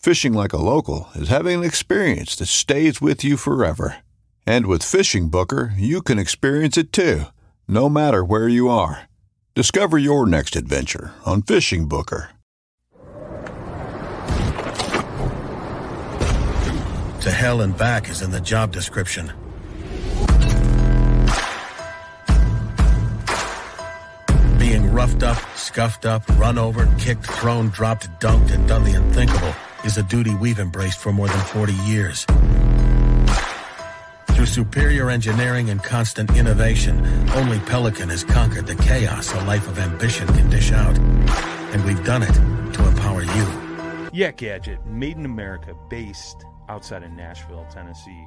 Fishing like a local is having an experience that stays with you forever. And with Fishing Booker, you can experience it too, no matter where you are. Discover your next adventure on Fishing Booker. To hell and back is in the job description. Being roughed up, scuffed up, run over, kicked, thrown, dropped, dunked, and done the unthinkable is a duty we've embraced for more than 40 years. Through superior engineering and constant innovation, only Pelican has conquered the chaos a life of ambition can dish out. And we've done it to empower you. Yak Gadget, made in America, based outside of Nashville, Tennessee.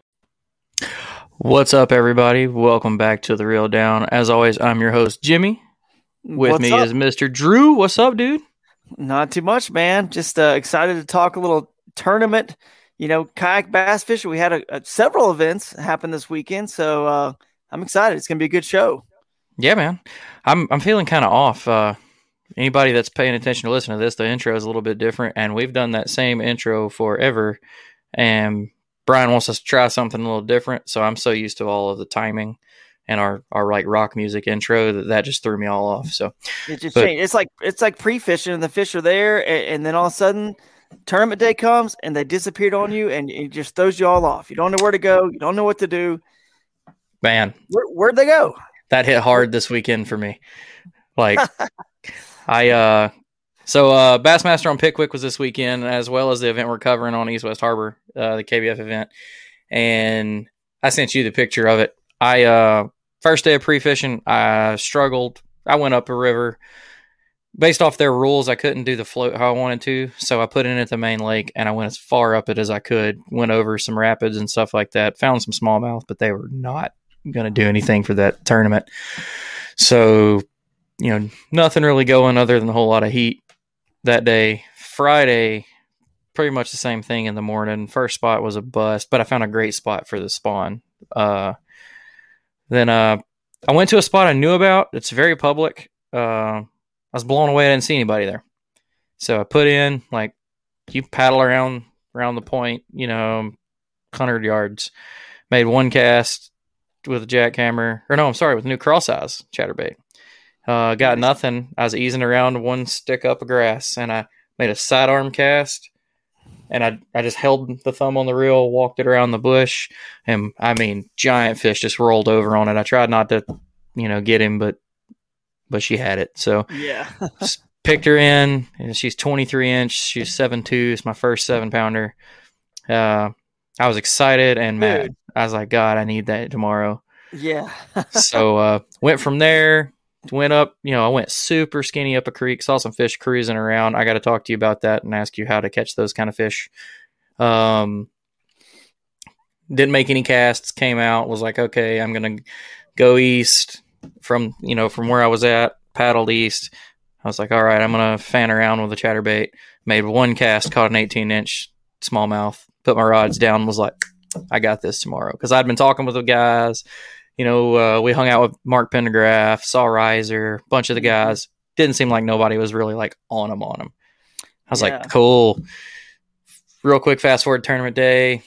What's up, everybody? Welcome back to the Reel Down. As always, I'm your host, Jimmy. With What's me up? is Mr. Drew. What's up, dude? Not too much, man. Just uh, excited to talk a little tournament. You know, kayak bass fishing. We had a, a, several events happen this weekend, so uh, I'm excited. It's gonna be a good show. Yeah, man. I'm I'm feeling kind of off. Uh, anybody that's paying attention to listen to this, the intro is a little bit different, and we've done that same intro forever. And Brian wants us to try something a little different, so I'm so used to all of the timing and our our like rock music intro that that just threw me all off. So It just But- changed. It's like it's like pre-fishing, and the fish are there, and, and then all of a sudden, tournament day comes, and they disappeared on you, and it just throws you all off. You don't know where to go. You don't know what to do. man, Where, where'd they go? that hit hard this weekend for me. Like I uh so uh Bassmaster on Pickwick was this weekend as well as the event we're covering on East West Harbor, uh the KBF event. And I sent you the picture of it. I uh first day of pre-fishing, I struggled. I went up a river. Based off their rules, I couldn't do the float how I wanted to, so I put in at the main lake and I went as far up it as I could. Went over some rapids and stuff like that. Found some smallmouth, but they were not going to do anything for that tournament. So, you know, nothing really going other than a whole lot of heat that day. Friday, pretty much the same thing in the morning. First spot was a bust, but I found a great spot for the spawn. Uh, then uh, I went to a spot I knew about. It's very public. Uh, I was blown away. I didn't see anybody there. So I put in like you paddle around around the point, you know, hundred yards. Made one cast with a jackhammer, or no, I'm sorry, with new cross eyes chatterbait. Uh, got nothing. I was easing around one stick up of grass, and I made a sidearm cast, and I I just held the thumb on the reel, walked it around the bush, and I mean, giant fish just rolled over on it. I tried not to, you know, get him, but but she had it. So Yeah. just picked her in, and she's 23 inch. She's seven two. It's my first seven pounder. Uh, I was excited and mad. Dude. I was like, God, I need that tomorrow. Yeah. so uh, went from there, went up. You know, I went super skinny up a creek, saw some fish cruising around. I got to talk to you about that and ask you how to catch those kind of fish. Um, didn't make any casts. Came out, was like, okay, I'm gonna go east from you know from where I was at. Paddled east. I was like, all right, I'm gonna fan around with a chatterbait. Made one cast, caught an 18 inch smallmouth. Put my rods down. Was like, I got this tomorrow because I'd been talking with the guys. You know, uh, we hung out with Mark Pendergraph, saw Riser, a bunch of the guys. Didn't seem like nobody was really like on them on them. I was Yeah. like, cool. Real quick, fast forward tournament day.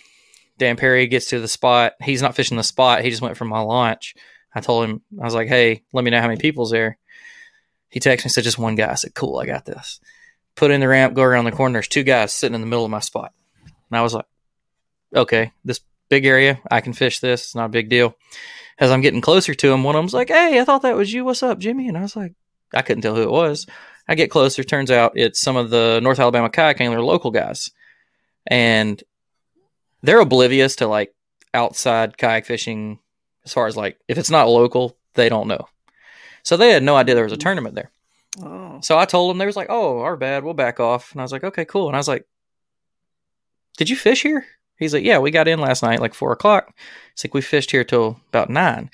Dan Perry gets to the spot. He's not fishing the spot. He just went from my launch. I told him, I was like, hey, let me know how many people's there. He texted me, said, just one guy. I said, cool, I got this. Put in the ramp, go around the corner. There's two guys sitting in the middle of my spot. And I was like, okay, this big area, I can fish this. It's not a big deal. As I'm getting closer to him, one of them's like, hey, I thought that was you. What's up, Jimmy? And I was like, I couldn't tell who it was. I get closer. Turns out it's some of the North Alabama kayak angler local guys. And they're oblivious to like outside kayak fishing as far as like if it's not local, they don't know. So they had no idea there was a tournament there. Oh. So I told them they was like, "Oh, our bad. We'll back off." And I was like, "Okay, cool." And I was like, "Did you fish here?" He's like, "Yeah, we got in last night, like four o'clock." He's like, "We fished here till about nine.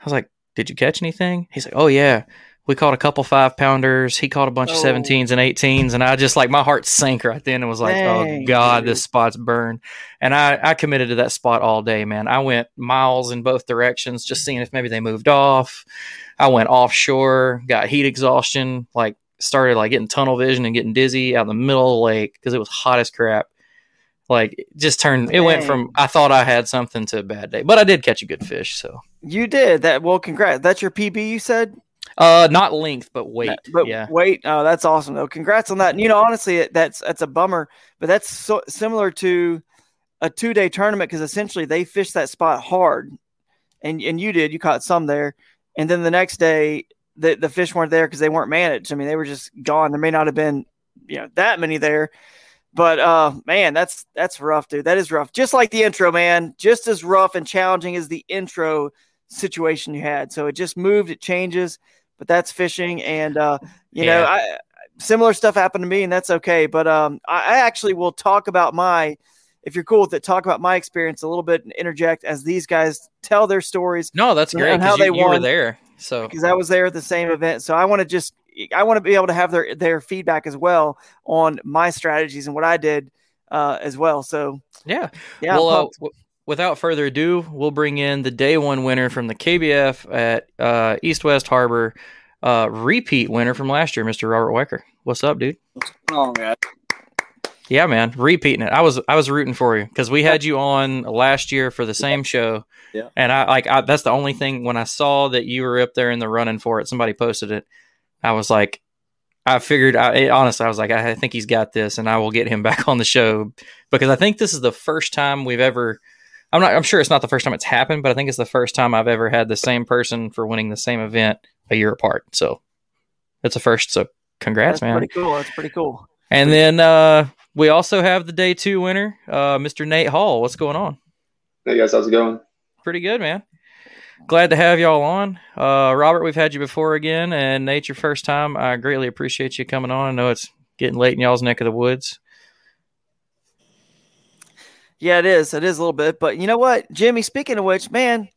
I was like, "Did you catch anything?" He's like, "Oh yeah, we caught a couple five pounders. He caught a bunch of Oh. seventeens and eighteens." And I just like my heart sank right then and was like, "Oh God, dude. this spot's burned." And I I committed to that spot all day, man. I went miles in both directions, just seeing if maybe they moved off. I went offshore, got heat exhaustion, like started like getting tunnel vision and getting dizzy out in the middle of the lake because it was hot as crap. Like just turned. It went from I thought I had something to a bad day, but I did catch a good fish. So You did that. Well, congrats. That's your PB, you said? uh, not length, but weight. But yeah, wait, oh, that's awesome though. Congrats on that. And, you know, honestly, that's that's a bummer, but that's so similar to a two day tournament because essentially they fished that spot hard, and and you did. You caught some there, and then the next day the the fish weren't there because they weren't managed. I mean, they were just gone. There may not have been you know that many there. But uh man, that's that's rough, dude. That is rough. Just like the intro, man. Just as rough and challenging as the intro situation you had. So it just moved, it changes, but that's fishing and uh you know, I similar stuff happened to me and that's okay. But um I, I actually will talk about my if you're cool with it, talk about my experience a little bit and interject as these guys tell their stories no, that's And great. how 'cause they you, you were won. there, so because I was there at the same event. So I want to just I want to be able to have their their feedback as well on my strategies and what I did uh, as well. So yeah. yeah, well, uh, w- without further ado, we'll bring in the day one winner from the KBF at uh, East West Harbor, uh, repeat winner from last year, Mr. Robert Weiker. What's up, dude? Oh, man. Yeah, man, repeating it. I was I was rooting for you because we had you on last year for the same show. Yeah. And I like I, that's the only thing when I saw that you were up there in the running for it. Somebody posted it. I was like, I figured. I it- honestly, I was like, I think he's got this, and I will get him back on the show because I think this is the first time we've ever. I'm not. I'm sure it's not the first time it's happened, but I think it's the first time I've ever had the same person for winning the same event a year apart. So it's a first. So congrats, that's man. pretty cool. That's pretty cool. And then uh, we also have the day two winner, uh, Mr. Nate Hall. What's going on? Hey, guys, how's it going? Pretty good, man. Glad to have y'all on. Uh, Robert, we've had you before again, and Nate, your first time. I greatly appreciate you coming on. I know it's getting late in y'all's neck of the woods. Yeah, it is. It is a little bit. But you know what, Jimmy? Speaking of which, man,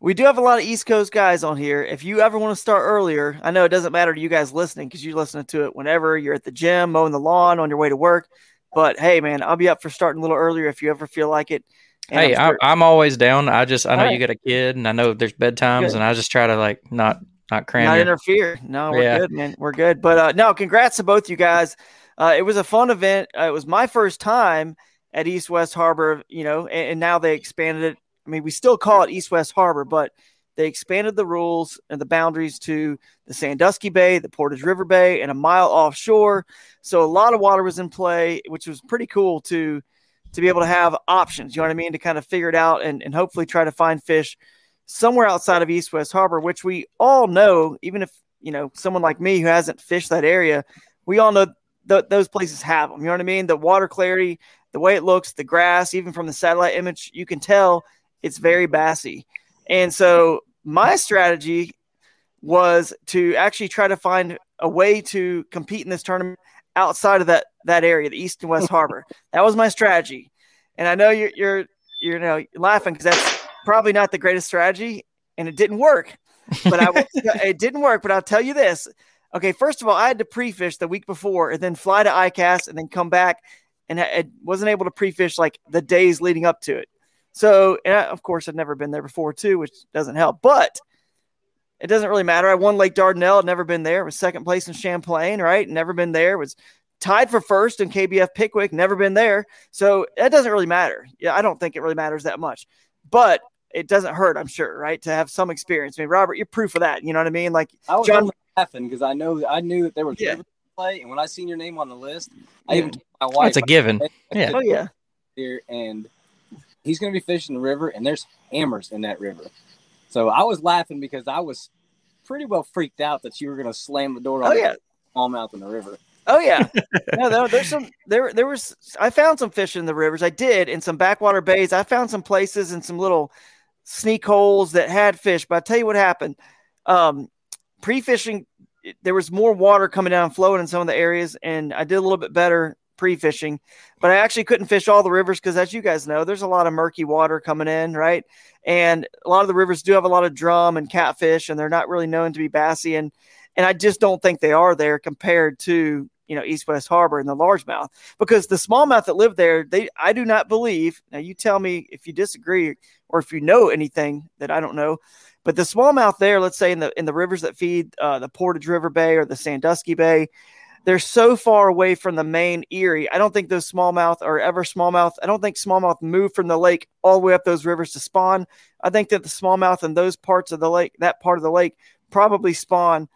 we do have a lot of East Coast guys on here. If you ever want to start earlier, I know it doesn't matter to you guys listening because you're listening to it whenever you're at the gym, mowing the lawn, on your way to work. But hey, man, I'll be up for starting a little earlier if you ever feel like it. And hey, I'm I, I'm always down. I just I know All you got a kid, and I know there's bedtimes, Good. and I just try to like not not cram not interfere. No, we're Yeah. good, man. We're good. But uh, no, congrats to both you guys. Uh, it was a fun event. Uh, it was my first time at East West Harbor, you know, and, and now they expanded it. I mean, we still call it East West Harbor, but they expanded the rules and the boundaries to the Sandusky Bay, the Portage River Bay, and a mile offshore. So a lot of water was in play, which was pretty cool to to be able to have options. You know what I mean? To kind of figure it out and, and hopefully try to find fish somewhere outside of East West Harbor, which we all know, even if you know someone like me who hasn't fished that area, we all know th- those places have them. You know what I mean? The water clarity, the way it looks, the grass, even from the satellite image, you can tell it's very bassy. And so my strategy was to actually try to find a way to compete in this tournament outside of that that area, the East and West Harbor. That was my strategy. And I know you're you're you're you know laughing because that's probably not the greatest strategy, and it didn't work. But I it didn't work. But I'll tell you this. Okay, first of all, I had to pre-fish the week before and then fly to ICAST and then come back, and I wasn't able to pre-fish like the days leading up to it. So, of course, I'd never been there before too, which doesn't help. But it doesn't really matter. I won Lake Dardanelle. I'd never been there. was second place in Champlain, right? Never been there. Was tied for first in KBF Pickwick. Never been there. So that doesn't really matter. Yeah, I don't think it really matters that much. But it doesn't hurt, I'm sure, right? To have some experience. I mean, Robert, you're proof of that. You know what I mean? Like I was John laughing because I know I knew that there were Yeah. play, and when I seen your name on the list, I Yeah. even told my wife It's a given. Yeah. Oh yeah. here, and he's going to be fishing the river, and there's hammers in that river. So I was laughing because I was pretty well freaked out that you were going to slam the door on Oh yeah. smallmouth in the river. Oh yeah. no, no, there's some there there was I found some fish in the rivers. I did in some backwater bays. I found some places and some little sneak holes that had fish. But I tell you what happened. Um pre-fishing there was more water coming down flowing in some of the areas and I did a little bit better pre-fishing. But I actually couldn't fish all the rivers because as you guys know, there's a lot of murky water coming in, right? And a lot of the rivers do have a lot of drum and catfish and they're not really known to be bassy and and I just don't think they are there compared to you know East West Harbor and the largemouth because the smallmouth that live there, they I do not believe. Now you tell me if you disagree or if you know anything that I don't know, but the smallmouth there, let's say in the in the rivers that feed uh, the Portage River Bay or the Sandusky Bay, they're so far away from the main Erie. I don't think those smallmouth are ever smallmouth. I don't think smallmouth move from the lake all the way up those rivers to spawn. I think that the smallmouth in those parts of the lake, that part of the lake, probably spawn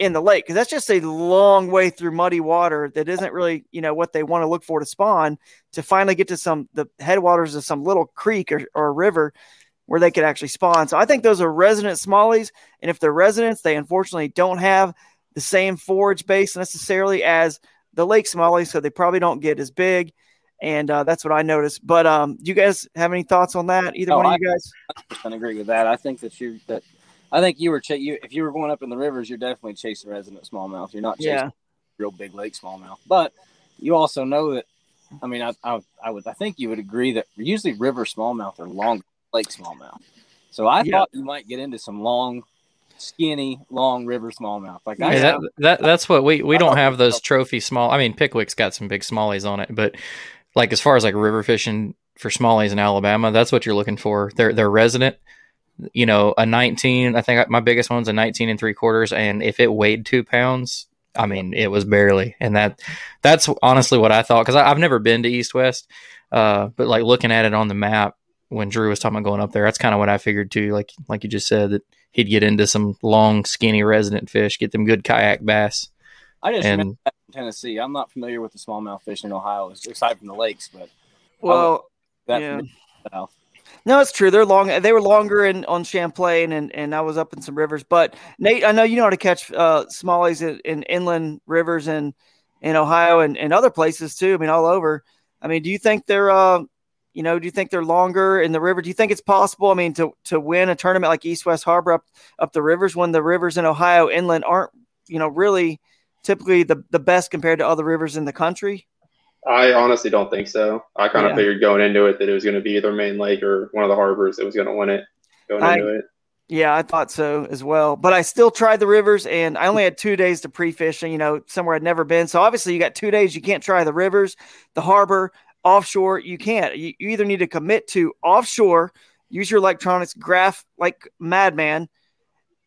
in the lake because that's just a long way through muddy water that isn't really you know what they want to look for to spawn to finally get to some the headwaters of some little creek or, or river where they could actually spawn so i think those are resident smallies and if they're residents they unfortunately don't have the same forage base necessarily as the lake smallies so they probably don't get as big and uh, that's what i noticed but um do you guys have any thoughts on that either Oh, one of I- you guys I agree with that. I think that you that I think you were ch- you if you were going up in the rivers, you're definitely chasing resident smallmouth. You're not chasing yeah real big lake smallmouth. But you also know that. I mean, I, I I would I think you would agree that usually river smallmouth are longer than lake smallmouth. So I Yeah. thought you might get into some long, skinny, long river smallmouth. Like I that, that that's what we we I don't have those trophy small. I mean, Pickwick's got some big smallies on it, but like as far as like river fishing for smallies in Alabama, that's what you're looking for. They're they're resident. You know, a 19. I think my biggest one's a 19 and three quarters, and if it weighed two pounds, I mean, it was barely. And that that's honestly what I thought because I've never been to East West, uh, but like looking at it on the map when Drew was talking about going up there, that's kind of what I figured too. Like like you just said that he'd get into some long, skinny resident fish, get them good kayak bass. I just and- that in Tennessee. I'm not familiar with the smallmouth fishing in Ohio, aside from the lakes, but well that Yeah. from. No, it's true. They're long. They were longer in on Champlain, and and I was up in some rivers. But Nate, I know you know how to catch uh, smallies in, in inland rivers and in Ohio and, and other places too. I mean, all over. I mean, do you think they're, uh, you know, do you think they're longer in the river? Do you think it's possible? I mean, to to win a tournament like East West Harbor up up the rivers when the rivers in Ohio inland aren't, you know, really typically the the best compared to other rivers in the country? I honestly don't think so. I kind of Yeah. figured going into it that it was going to be either Main Lake or one of the harbors that was going to win it going I- into it. Yeah, I thought so as well. But I still tried the rivers and I only had two days to pre fish and, you know, somewhere I'd never been. So obviously, you got two days. You can't try the rivers, the harbor, offshore. You can't. You, you either need to commit to offshore, use your electronics, graph like madman,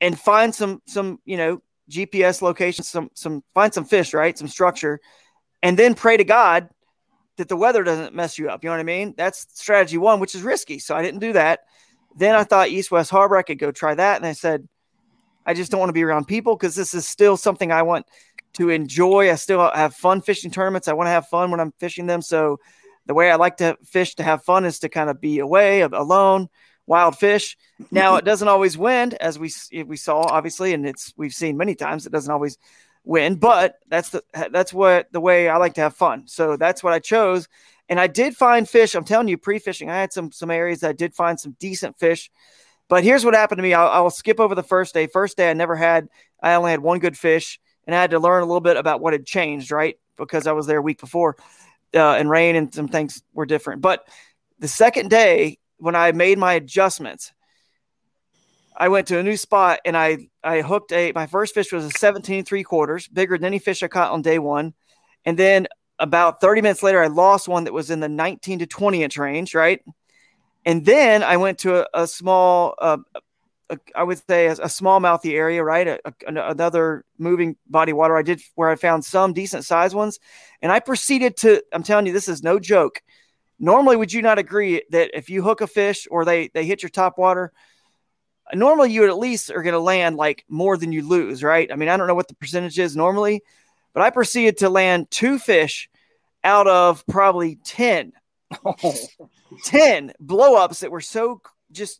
and find some, some, you know, GPS locations, some, some, find some fish, right? Some structure, and then pray to God that the weather doesn't mess you up. You know what I mean? That's strategy one, which is risky. So I didn't do that. Then I thought East West Harbor, I could go try that. And I said, I just don't want to be around people because this is still something I want to enjoy. I still have fun fishing tournaments. I want to have fun when I'm fishing them. So the way I like to fish to have fun is to kind of be away, alone, wild fish. Now it doesn't always win, as we we saw obviously, and it's we've seen many times. It doesn't always win, but that's the that's what the way I like to have fun. So that's what I chose, and I did find fish. I'm telling you, pre-fishing, I had some some areas that I did find some decent fish, But here's what happened to me. I'll, I'll skip over the first day. First day, I never had. I only had one good fish, and I had to learn a little bit about what had changed, right? Because I was there a week before, uh, and rain and some things were different. But the second day, when I made my adjustments, I went to a new spot and I I hooked a my first fish was a 17 three quarters, bigger than any fish I caught on day one. And then about 30 minutes later, I lost one that was in the 19 to 20 inch range, right? And then I went to a, a small, uh, a, I would say a, a smallmouthy area, right? A, another moving body water. I did where I found some decent sized ones, and I proceeded to. I'm telling you, this is no joke. Normally, would you not agree that if you hook a fish or they they hit your top water, normally you at least are going to land like more than you lose, right? I mean, I don't know what the percentage is normally, but I proceeded to land two fish out of probably 10. 10 blowups that were so just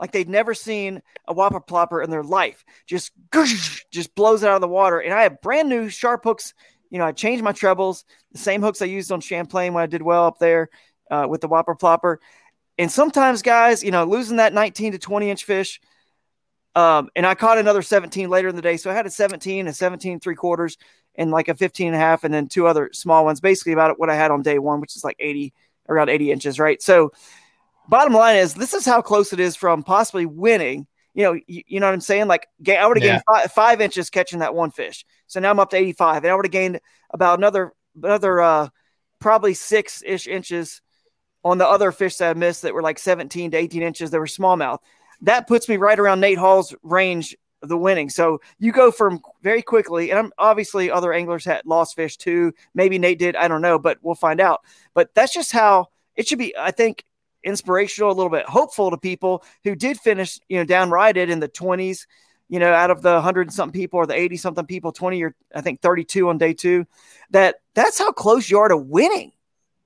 like they'd never seen a whopper plopper in their life. Just just blows it out of the water. And I have brand new sharp hooks. You know, I changed my trebles, the same hooks I used on Champlain when I did well up there uh, with the whopper plopper. And sometimes, guys, you know, losing that 19 to 20 inch fish. Um, and I caught another 17 later in the day. So I had a 17, a 17 three quarters, and like a 15 and a half, and then two other small ones, basically about what I had on day one, which is like 80, around 80 inches, right? So bottom line is this is how close it is from possibly winning. You know, you, you know what I'm saying? Like I would have yeah. gained five, five, inches catching that one fish. So now I'm up to 85 and I would have gained about another, another, uh, probably six ish inches on the other fish that I missed that were like 17 to 18 inches They were smallmouth. That puts me right around Nate Hall's range of the winning. So you go from very quickly, and I'm obviously other anglers had lost fish too. Maybe Nate did, I don't know, but we'll find out. But that's just how it should be. I think inspirational, a little bit hopeful to people who did finish, you know, downrighted in the 20s, you know, out of the 100 something people or the 80 something people, 20 or I think 32 on day two, that that's how close you are to winning.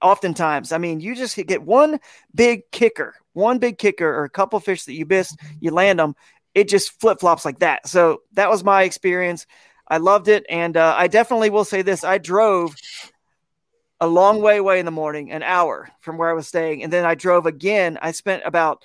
Oftentimes, I mean, you just get one big kicker, one big kicker, or a couple fish that you missed, you land them, it just flip flops like that. So that was my experience. I loved it, and uh, I definitely will say this: I drove a long way away in the morning, an hour from where I was staying. And then I drove again. I spent about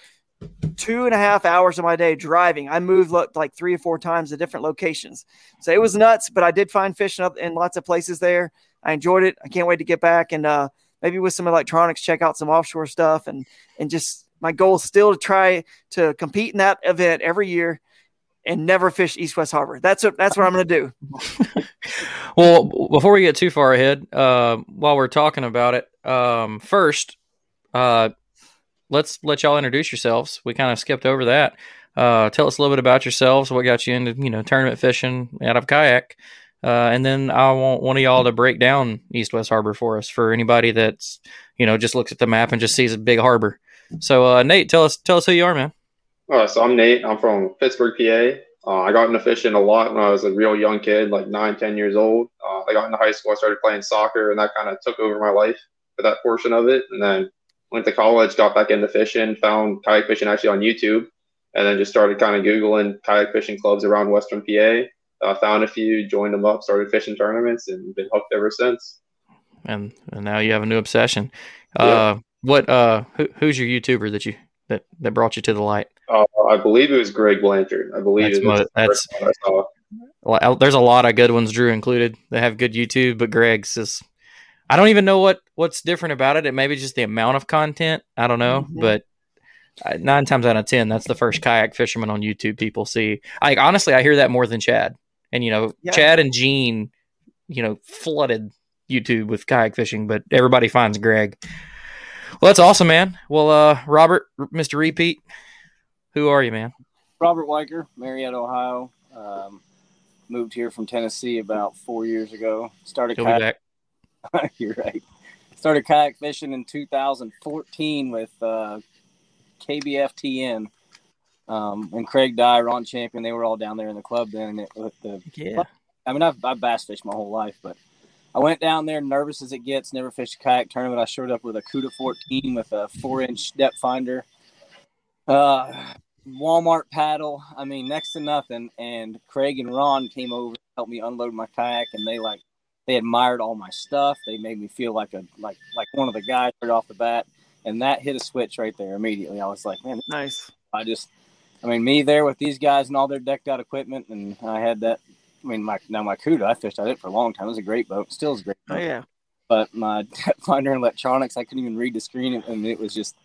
two and a half hours of my day driving. I moved like three or four times to different locations. So it was nuts, but I did find fish in, in lots of places there. I enjoyed it. I can't wait to get back and uh, maybe with some electronics, check out some offshore stuff and, and just my goal is still to try to compete in that event every year and never fish East West Harbor. That's what that's what I'm going to do. well, before we get too far ahead, uh, while we're talking about it, um, first, uh, let's let y'all introduce yourselves. We kind of skipped over that. Uh, tell us a little bit about yourselves. What got you into you know tournament fishing out of kayak, uh, and then I want one of y'all to break down East West Harbor for us for anybody that's you know just looks at the map and just sees a big harbor. So uh, Nate, tell us tell us who you are, man. Uh, so I'm Nate. I'm from Pittsburgh, PA. Uh, I got into fishing a lot when I was a real young kid, like nine, ten years old. Uh, I got into high school. I started playing soccer, and that kind of took over my life for that portion of it. And then went to college, got back into fishing, found kayak fishing actually on YouTube, and then just started kind of googling kayak fishing clubs around Western PA. Uh, found a few, joined them up, started fishing tournaments, and been hooked ever since. And, and now you have a new obsession. Yeah. Uh, what? Uh, who, who's your YouTuber that you that that brought you to the light? Uh, I believe it was Greg Blanchard. I believe it's that's, what, that's well, there's a lot of good ones, Drew included. They have good YouTube, but Greg's is. I don't even know what what's different about it. It may be just the amount of content. I don't know, mm-hmm. but nine times out of ten, that's the first kayak fisherman on YouTube people see. I honestly, I hear that more than Chad. And you know, yeah. Chad and Gene, you know, flooded YouTube with kayak fishing, but everybody finds Greg. Well, that's awesome, man. Well, uh, Robert, Mr. Repeat, who are you, man? Robert Weiker, Marietta, Ohio. Um, moved here from Tennessee about four years ago. Started He'll kayak- You're right. Started kayak fishing in 2014 with uh, KBFTN. Um, and Craig Dye, Ron Champion, they were all down there in the club then. And it, the, Yeah. I mean, I've, I've bass fished my whole life, but I went down there nervous as it gets, never fished a kayak tournament. I showed up with a CUDA 14 with a four inch depth finder, uh, Walmart paddle. I mean, next to nothing. And Craig and Ron came over, to help me unload my kayak, and they like, they admired all my stuff. They made me feel like a, like, like one of the guys right off the bat. And that hit a switch right there immediately. I was like, man, Nice. I just, I mean, me there with these guys and all their decked out equipment, and I had that. I mean, my now my Cuda, I fished at it for a long time. It was a great boat, still is a great Oh yeah. But my depth finder and electronics, I couldn't even read the screen, and it was just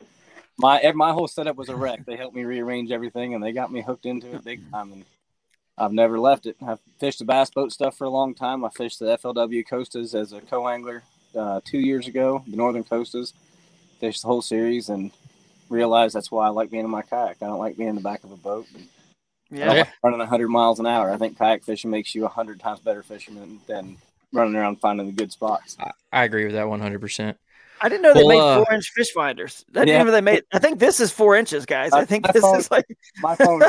my my whole setup was a wreck. They helped me rearrange everything, and they got me hooked into it big time. And I've never left it. I've fished the bass boat stuff for a long time. I fished the FLW Costas as a co-angler uh, two years ago, the Northern Costas. Fished the whole series and realized that's why I like being in my kayak. I don't like being in the back of a boat. And I don't Yeah. like running 100 miles an hour. I think kayak fishing makes you a 100 times better fisherman than running around finding the good spots. I, I agree with that 100%. I didn't know they made uh, four inch fish finders. I didn't Yeah. know they made. I think this is four inches, guys. I I- think this thought- is like My phone,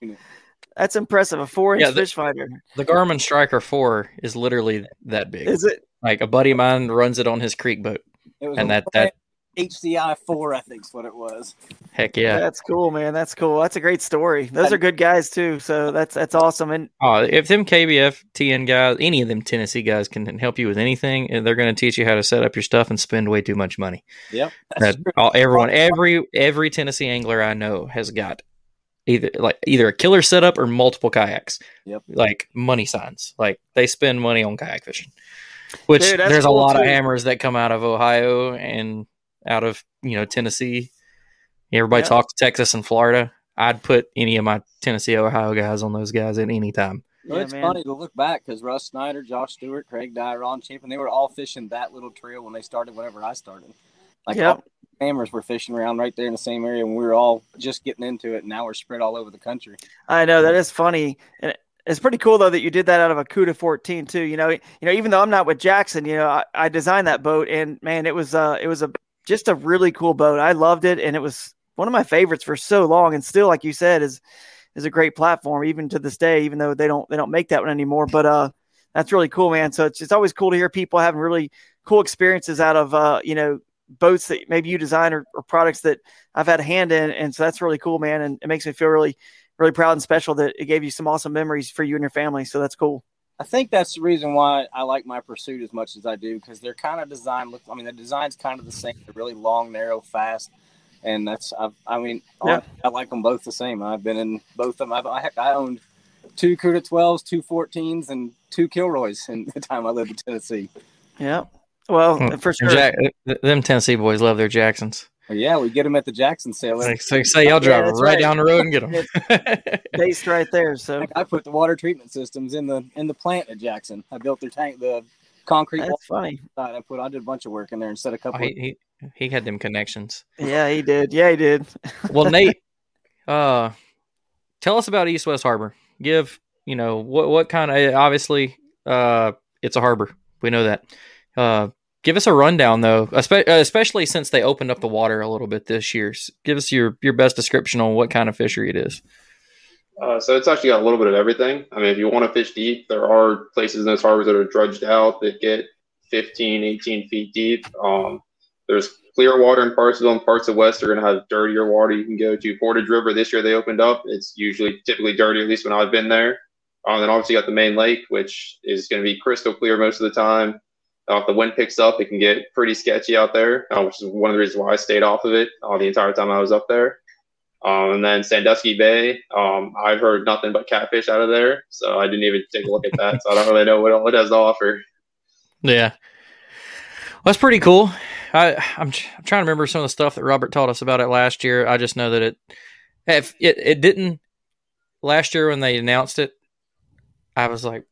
that's impressive. A four inch Yeah, the- fish finder. The Garmin Striker 4 is literally that big. Is it? Like a buddy of mine runs it on his creek boat. And that, that HCI 4, I think is what it was. heck yeah. That's cool, man. That's cool. That's a great story. Those are good guys too. So that's that's awesome. And Oh, if them KBF TN guys, any of them Tennessee guys can help you with anything, and they're going to teach you how to set up your stuff and spend way too much money. Yep. That all, everyone, every every Tennessee angler I know has got either like either a killer setup or multiple kayaks. Yep. Like money signs. Like they spend money on kayak fishing. Which Dude, that's there's a cool, lot of hammers that come out of Ohio and out of you know Tennessee. Everybody Yeah. talks Texas and Florida. I'd put any of my Tennessee, Ohio guys on those guys at any time. Well, Yeah, it's man. funny to look back because Russ Snyder, Josh Stewart, Craig Dye, Ron Champion, they were all fishing that little trail when they started whenever I started. Like Yep. all the hammers were fishing around right there in the same area and we were all just getting into it. And now we're spread all over the country. I know that is funny, and it's pretty cool though that you did that out of a CUDA 14 too. You know, you know, even though I'm not with Jackson, you know, I, I designed that boat, and man, it was uh, it was a just a really cool boat. I loved it, and it was one of my favorites for so long, and still, like you said, is is a great platform even to this day. Even though they don't they don't make that one anymore, but uh, that's really cool, man. So it's it's always cool to hear people having really cool experiences out of uh, you know boats that maybe you design or, or products that I've had a hand in, and so that's really cool, man. And it makes me feel really really proud and special that it gave you some awesome memories for you and your family. So that's cool. I think that's the reason why I like my pursuit as much as I do because they're kind of designed. Look, I mean, the design's kind of the same. They're really long, narrow, fast, and that's. I've, I mean, Yeah. I like them both the same. I've been in both of them. I've, I, I owned two Cuda 12s, two 14s, and two Kilroys in the time I lived in Tennessee. Yeah. Well, Hmm. for sure. Jack, th- them Tennessee boys love their Jacksons. Well, yeah, we get them at the Jackson sale. Like, so say y'all drive that's right, right. down the road and get them. Based right there. So I put the water treatment systems in the in the plant at Jackson. I built their tank, the concrete that's funny. I put I did a bunch of work in there and set a couple. Oh, he, he he had them connections. Yeah, he did. Yeah, he did. Well, Nate, uh, tell us about East West Harbor. Give you know what what kind of obviously uh it's a harbor. We know that. Uh, give us a rundown though, uh, especially since they opened up the water a little bit this year. Give us your your best description on what kind of fishery it is. Uh, so it's actually got a little bit of everything. I mean, if you want to fish deep, there are places in those harbors that are dredged out that get 15, 18 feet deep. Um, there's clear water in parts of them. Parts of West are going to have dirtier water. You can go to Portage River this year. They opened up. It's usually typically dirty, at least when I've been there. Um, then obviously you got the main lake, which is going to be crystal clear most of the time. Uh, if the wind picks up, it can get pretty sketchy out there, uh, which is one of the reasons why I stayed off of it uh, the entire time I was up there. Um, and then Sandusky Bay, um, I've heard nothing but catfish out of there, so I didn't even take a look at that. So I don't really know what, it has to offer. Yeah, well, that's pretty cool. I I'm trying to remember some of the stuff that Robert taught us about it last year. I just know that it if it it didn't last year when they announced it. I was like,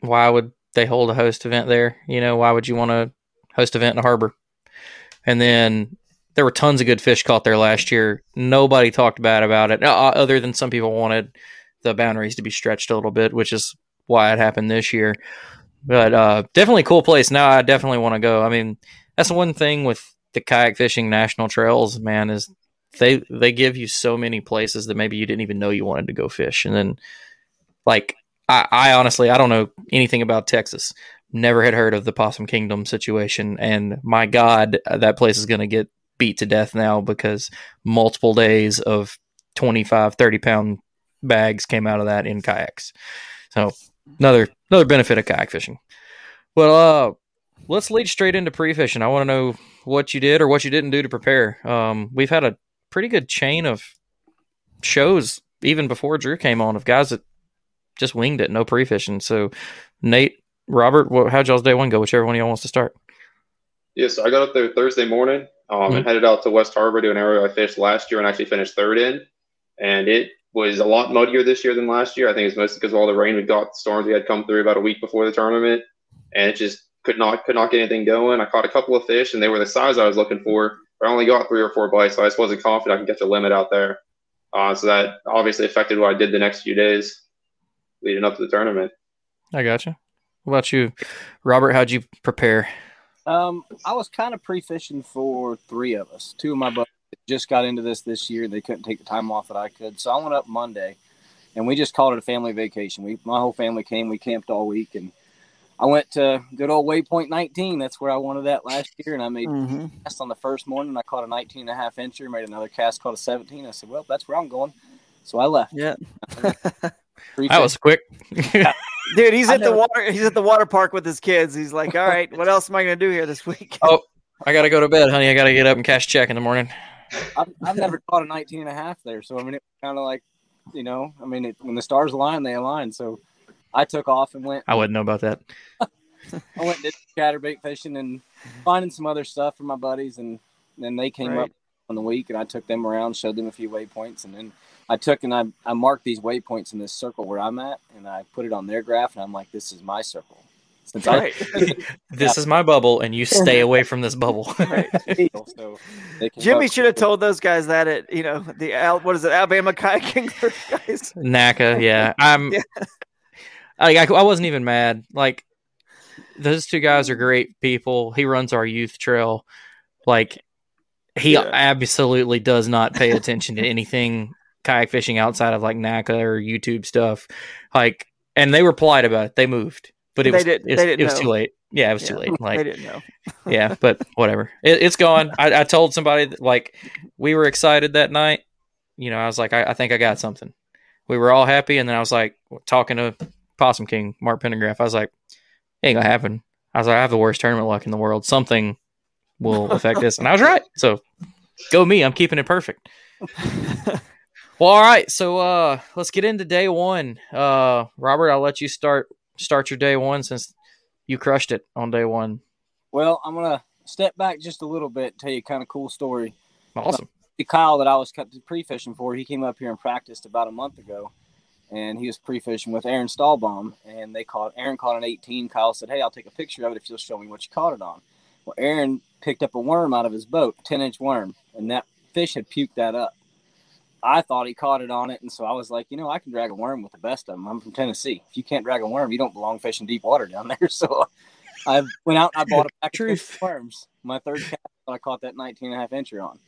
why would they hold a host event there? You know, why would you want to host event in a harbor? And then there were tons of good fish caught there last year. Nobody talked bad about it, uh, other than some people wanted the boundaries to be stretched a little bit, which is why it happened this year. But uh, definitely cool place. Now I definitely want to go. I mean, that's one thing with the kayak fishing national trails, man, is they they give you so many places that maybe you didn't even know you wanted to go fish, and then like I, I honestly I don't know anything about Texas. Never had heard of the Possum Kingdom situation, and my God, that place is going to get beat to death now because multiple days of 25, 30 pound bags came out of that in kayaks. So another another benefit of kayak fishing. Well, uh, let's lead straight into pre-fishing. I want to know what you did or what you didn't do to prepare. Um, we've had a pretty good chain of shows even before Drew came on of guys that just winged it, no pre-fishing. So, Nate, Robert, what, how'd y'all's day one go? Whichever one of y'all wants to start. Yeah, so I got up there Thursday morning um, Mhm. and headed out to West Harbor to an area I fished last year and actually finished third in. And it was a lot muddier this year than last year. I think it's mostly because of all the rain we got, storms we had come through about a week before the tournament, and it just could not could not get anything going. I caught a couple of fish, and they were the size I was looking for. But I only got three or four bites, so I just wasn't confident I could get the limit out there. Uh, so that obviously affected what I did the next few days leading up to the tournament. I gotcha. What about you, Robert? How'd you prepare? Um, I was kind of pre-fishing for three of us. Two of my buddies just got into this this year. They couldn't take the time off that I could, so I went up Monday, and we just called it a family vacation. We, my whole family came. We camped all week, and I went to good old Waypoint 19. That's where I wanted that last year, and I made Mhm. a cast on the first morning. I caught a 19 and a half incher. Made another cast, caught a 17. I said, "Well, that's where I'm going," so I left. Yeah. That was quick. Dude, he's at the water. He's at the water park with his kids. He's like, "All right, what else am I going to do here this week?" oh, I gotta go to bed, honey. I gotta get up and cash check in the morning. I've, I've never caught a 19 and a half there. So, I mean, it was kind of like, you know, I mean, it, when the stars align, they align. So I took off and went, I wouldn't know about that. I went and did chatterbait fishing and finding some other stuff for my buddies. And then they came Right. up on the week and I took them around, showed them a few waypoints. And then I took and I, I marked these waypoints in this circle where I'm at and I put it on their graph. And I'm like, this is my circle. Since I, Right. This is my bubble, and you stay away from this bubble. right. so Jimmy should have told those guys that at you know the Al, what is it Alabama kayaking guys. NACA, yeah. I'm. Yeah. Like I, I wasn't even mad. Like those two guys are great people. He runs our youth trail. Like he Yeah. absolutely does not pay attention to anything kayak fishing outside of like NACA or YouTube stuff. Like, and they were polite about it. They moved, but it They was did- it, they didn't it was know. too late. Yeah, it was Yeah, too late. Like they didn't know. yeah, but whatever. It, it's gone. I, I told somebody that, like we were excited that night. You know, I was like, I, I think I got something. We were all happy, and then I was like talking to Possum King, Mark Pendergraph. I was like, it ain't gonna happen. I was like, I have the worst tournament luck in the world. Something will affect this, and I was right. So go me. I'm keeping it perfect. well, all right. So uh, let's get into day one. Uh, Robert, I'll let you start start your day one since you crushed it on day one. Well, I'm going to step back just a little bit, and tell you a kind of cool story. Awesome. Kyle that I was pre fishing for, he came up here and practiced about a month ago, and he was pre fishing with Aaron Stahlbaum, and they caught Aaron caught an 18. Kyle said, "Hey, I'll take a picture of it if you'll show me what you caught it on." Well, Aaron picked up a worm out of his boat, 10 inch worm, and that fish had puked that up. I thought he caught it on it, and so I was like, you know, I can drag a worm with the best of them. I'm from Tennessee. If you can't drag a worm, you don't belong fishing deep water down there. So I went out and I bought a pack of worms. My third cast, that I caught that 19 and a half incher on.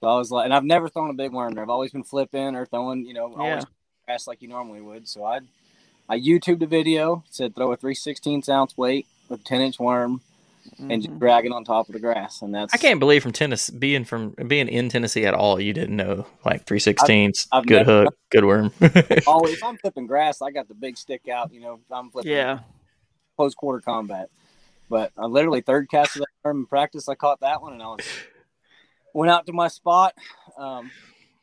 So I was like, and I've never thrown a big worm there. I've always been flipping or throwing, you know, always grass like you normally would. So I, I YouTubed a video, said throw a 3 16 ounce weight with 10 inch worm and just drag it on top of the grass. And that's I can't believe from Tennessee being from being in Tennessee at all, you didn't know like three sixteenths, I've good never- hook, good worm. always if I'm flipping grass, I got the big stick out, you know, I'm flipping Yeah. close quarter combat. But I literally third cast of that worm in practice, I caught that one and I was went out to my spot. Um,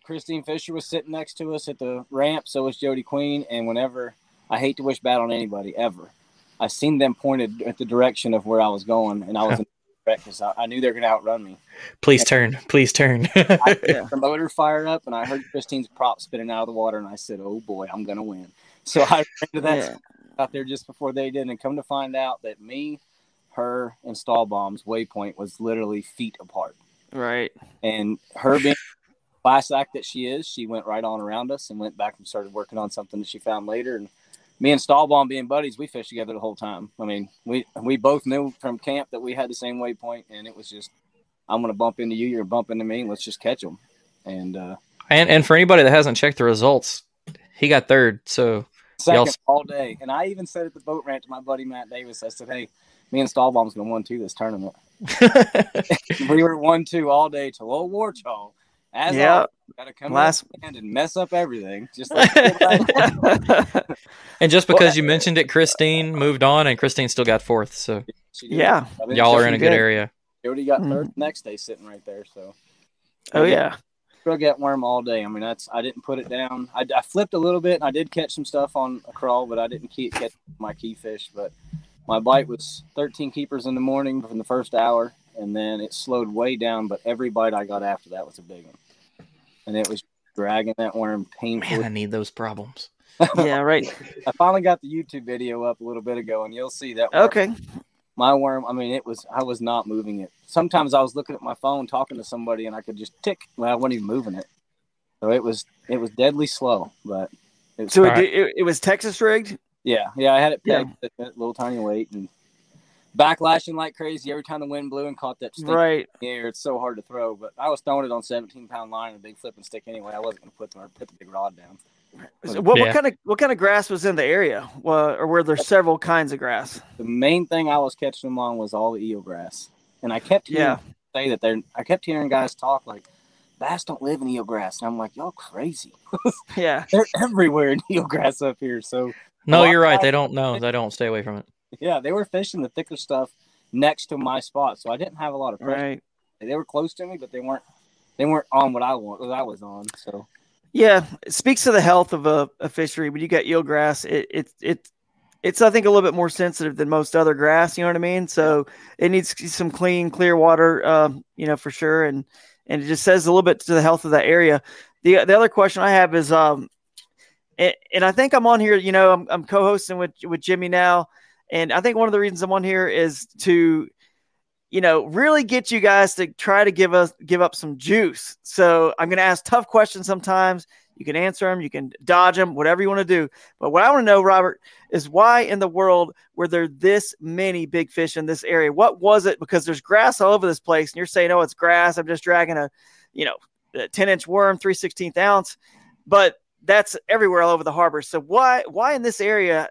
Christine Fisher was sitting next to us at the ramp, so was Jody Queen. And whenever I hate to wish bad on anybody ever, I seen them pointed at the direction of where I was going, and I was in because I, I knew they were going to outrun me. please turn, please turn. I the motor fire up, and I heard Christine's prop spinning out of the water, and I said, "Oh boy, I'm going to win." So I ran to that Yeah. out there just before they did, and come to find out that me, her, and Stahlbaum's waypoint was literally feet apart. Right. And her being the class act that she is, she went right on around us and went back and started working on something that she found later. And me and Stahlbaum being buddies, we fished together the whole time. I mean, we we both knew from camp that we had the same waypoint, and it was just, I'm going to bump into you, you're going to bump into me, let's just catch them. And uh, And and for anybody that hasn't checked the results, he got third. So y'all second all day. And I even said at the boat ranch to my buddy Matt Davis, I said, "Hey, me and Stahlbaum's gonna one two this tournament." we were one two all day till old Warchol. As Yeah. always, gotta come Last- last and mess up everything. Just like and just because you mentioned it, Christine moved on, and Christine still got fourth. So Yeah. I mean, y'all are in a good good. area. Jody got Mhm. third the next day sitting right there. So oh yeah. still get worm all day. I mean, that's I didn't put it down. I, I flipped a little bit. and I did catch some stuff on a crawl, but I didn't keep catch my key fish. But my bite was 13 keepers in the morning from the first hour, and then it slowed way down. But every bite I got after that was a big one, and it was dragging that worm painfully. Man, I need those problems. Yeah, right. I finally got the YouTube video up a little bit ago, and you'll see that. worm- Okay. my worm. I mean, it was I was not moving it. Sometimes I was looking at my phone, talking to somebody, and I could just tick. Well, I wasn't even moving it. So it was it was deadly slow, but it was, So it, All right. it, it was Texas rigged. yeah, yeah. I had it Yeah. pegged at that little tiny weight and backlashing like crazy every time the wind blew and caught that stick Right. in the air. It's so hard to throw, but I was throwing it on 17 pound line and a big flipping stick anyway. I wasn't going to put the put the big rod down. So what, Yeah. what kind of what kind of grass was in the area, well, or were there several kinds of grass? The main thing I was catching them on was all the eel grass, and I kept hearing Yeah. say that they're. I kept hearing guys talk like, "Bass don't live in eelgrass," and I'm like, "Y'all crazy? Yeah. They're everywhere in eelgrass up here." So No, you're right. I- They don't know. They don't stay away from it. Yeah, they were fishing the thicker stuff next to my spot, so I didn't have a lot of pressure. Right. They were close to me, but they weren't. They weren't on what I want. What I was on. So Yeah, it speaks to the health of a, a fishery. When you got eelgrass, it it it it's I think a little bit more sensitive than most other grass. You know what I mean? So it needs some clean, clear water. Um, you know for sure, and and it just says a little bit to the health of that area. The the other question I have is um, and, and I think I'm on here. You know, I'm I'm co-hosting with with Jimmy now, and I think one of the reasons I'm on here is to you know, really get you guys to try to give us give up some juice. So I'm going to ask tough questions sometimes. You can answer them, you can dodge them, whatever you want to do. But what I want to know, Robert, is why in the world were there this many big fish in this area? What was it? Because there's grass all over this place, and you're saying, "Oh, it's grass." I'm just dragging a, you know, a 10 inch worm, three sixteenth ounce, but that's everywhere all over the harbor. So why why in this area?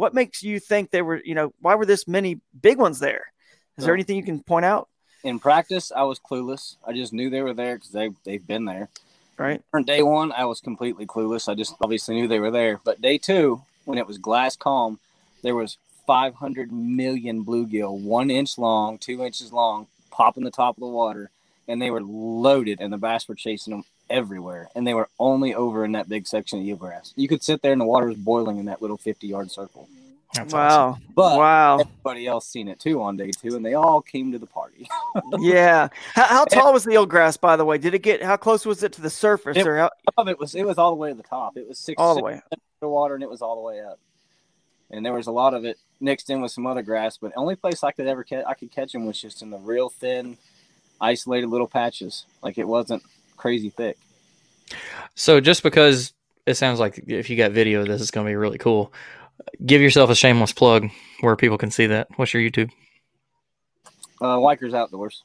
What makes you think they were? You know, why were this many big ones there? Is there anything you can point out? in practice, I was clueless. I just knew they were there because they they've been there. Right. On day one, I was completely clueless. I just obviously knew they were there. But day two, when it was glass calm, there was 500 million bluegill, one inch long, two inches long, popping the top of the water, and they were loaded, and the bass were chasing them everywhere, and they were only over in that big section of eelgrass. You could sit there, and the water was boiling in that little 50 yard circle. That's wow. But wow. everybody else seen it too on day two, and they all came to the party. yeah. How, how tall was the eelgrass, by the way? Did it get? How close was it to the surface? It- or how, it was it was all the way to the top. It was six all the way. feet of water, and it was all the way up. And there was a lot of it mixed in with some other grass. But the only place I could ever catch I could catch them was just in the real thin, isolated little patches. Like it wasn't crazy thick. So just because it sounds like if you got video, this is going to be really cool. Give yourself a shameless plug where people can see that. What's your YouTube? Uh, Weikers Outdoors.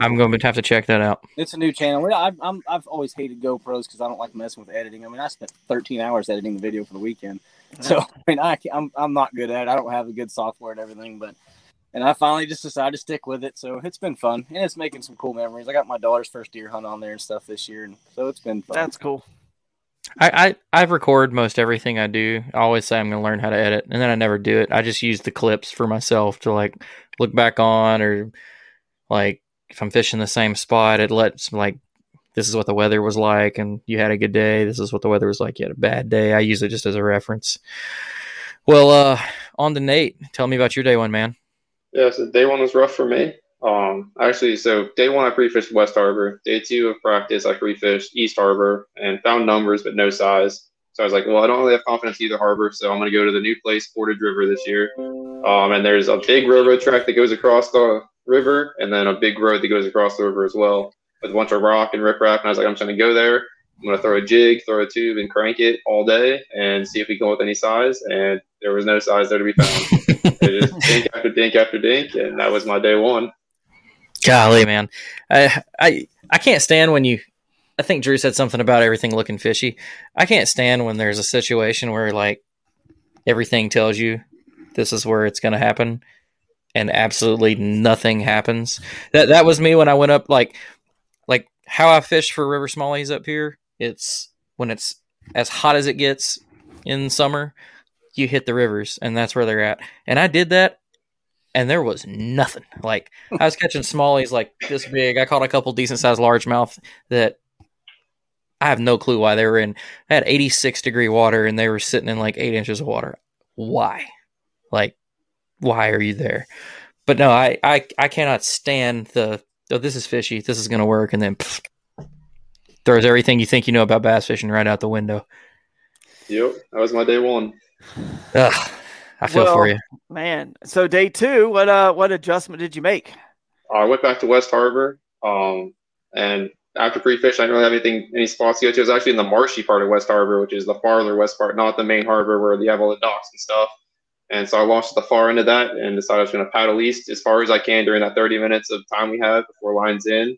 I'm going to have to check that out. It's a new channel. I, I'm, I've always hated GoPros because I don't like messing with editing. I mean, I spent 13 hours editing the video for the weekend. So, I mean, I, I'm I'm not good at it. I don't have a good software and everything, but, and I finally just decided to stick with it. So it's been fun and it's making some cool memories. I got my daughter's first deer hunt on there and stuff this year. And so it's been fun. That's cool. I, I, I record most everything I do. I always say I'm going to learn how to edit, and then I never do it. I just use the clips for myself to like look back on, or like if I'm fishing the same spot, it lets like this is what the weather was like, and you had a good day. This is what the weather was like. You had a bad day. I use it just as a reference. Well, uh, on to Nate. Tell me about your day one, man. Yeah, so day one was rough for me. Um, actually, so day one I pre-fished West Harbor. Day two of practice I pre-fished East Harbor and found numbers but no size. So I was like, well, I don't really have confidence in either harbor, so I'm going to go to the new place, Portage River, this year. Um, and there's a big railroad track that goes across the river, and then a big road that goes across the river as well, with a bunch of rock and riprap. And I was like, I'm just going to go there. I'm going to throw a jig, throw a tube, and crank it all day, and see if we can come with any size. And there was no size there to be found. it just dink after dink after dink, and that was my day one. Golly, man, I I I can't stand when you I think Drew said something about everything looking fishy. I can't stand when there's a situation where like everything tells you this is where it's going to happen and absolutely nothing happens. That that was me when I went up like like how I fish for river smallies up here. It's when it's as hot as it gets in summer, you hit the rivers and that's where they're at. And I did that and there was nothing. Like I was catching smallies like this big. I caught a couple decent sized largemouth that I have no clue why they were in. I had 86 degree water and they were sitting in like eight inches of water. Why? Like, why are you there? But no, I I, I cannot stand the oh this is fishy. This is gonna work, and then throws everything you think you know about bass fishing right out the window. Yep, that was my day one. Ugh, I feel Well, for you. man. So day two, what uh, what adjustment did you make? I went back to West Harbor, um, and after pre-fish, I didn't really have anything, any spots to go to. It was actually in the marshy part of West Harbor, which is the farther west part, not the main harbor where you have all the docks and stuff. And so I launched the far end of that and decided I was going to paddle east as far as I can during that 30 minutes of time we have before lines in.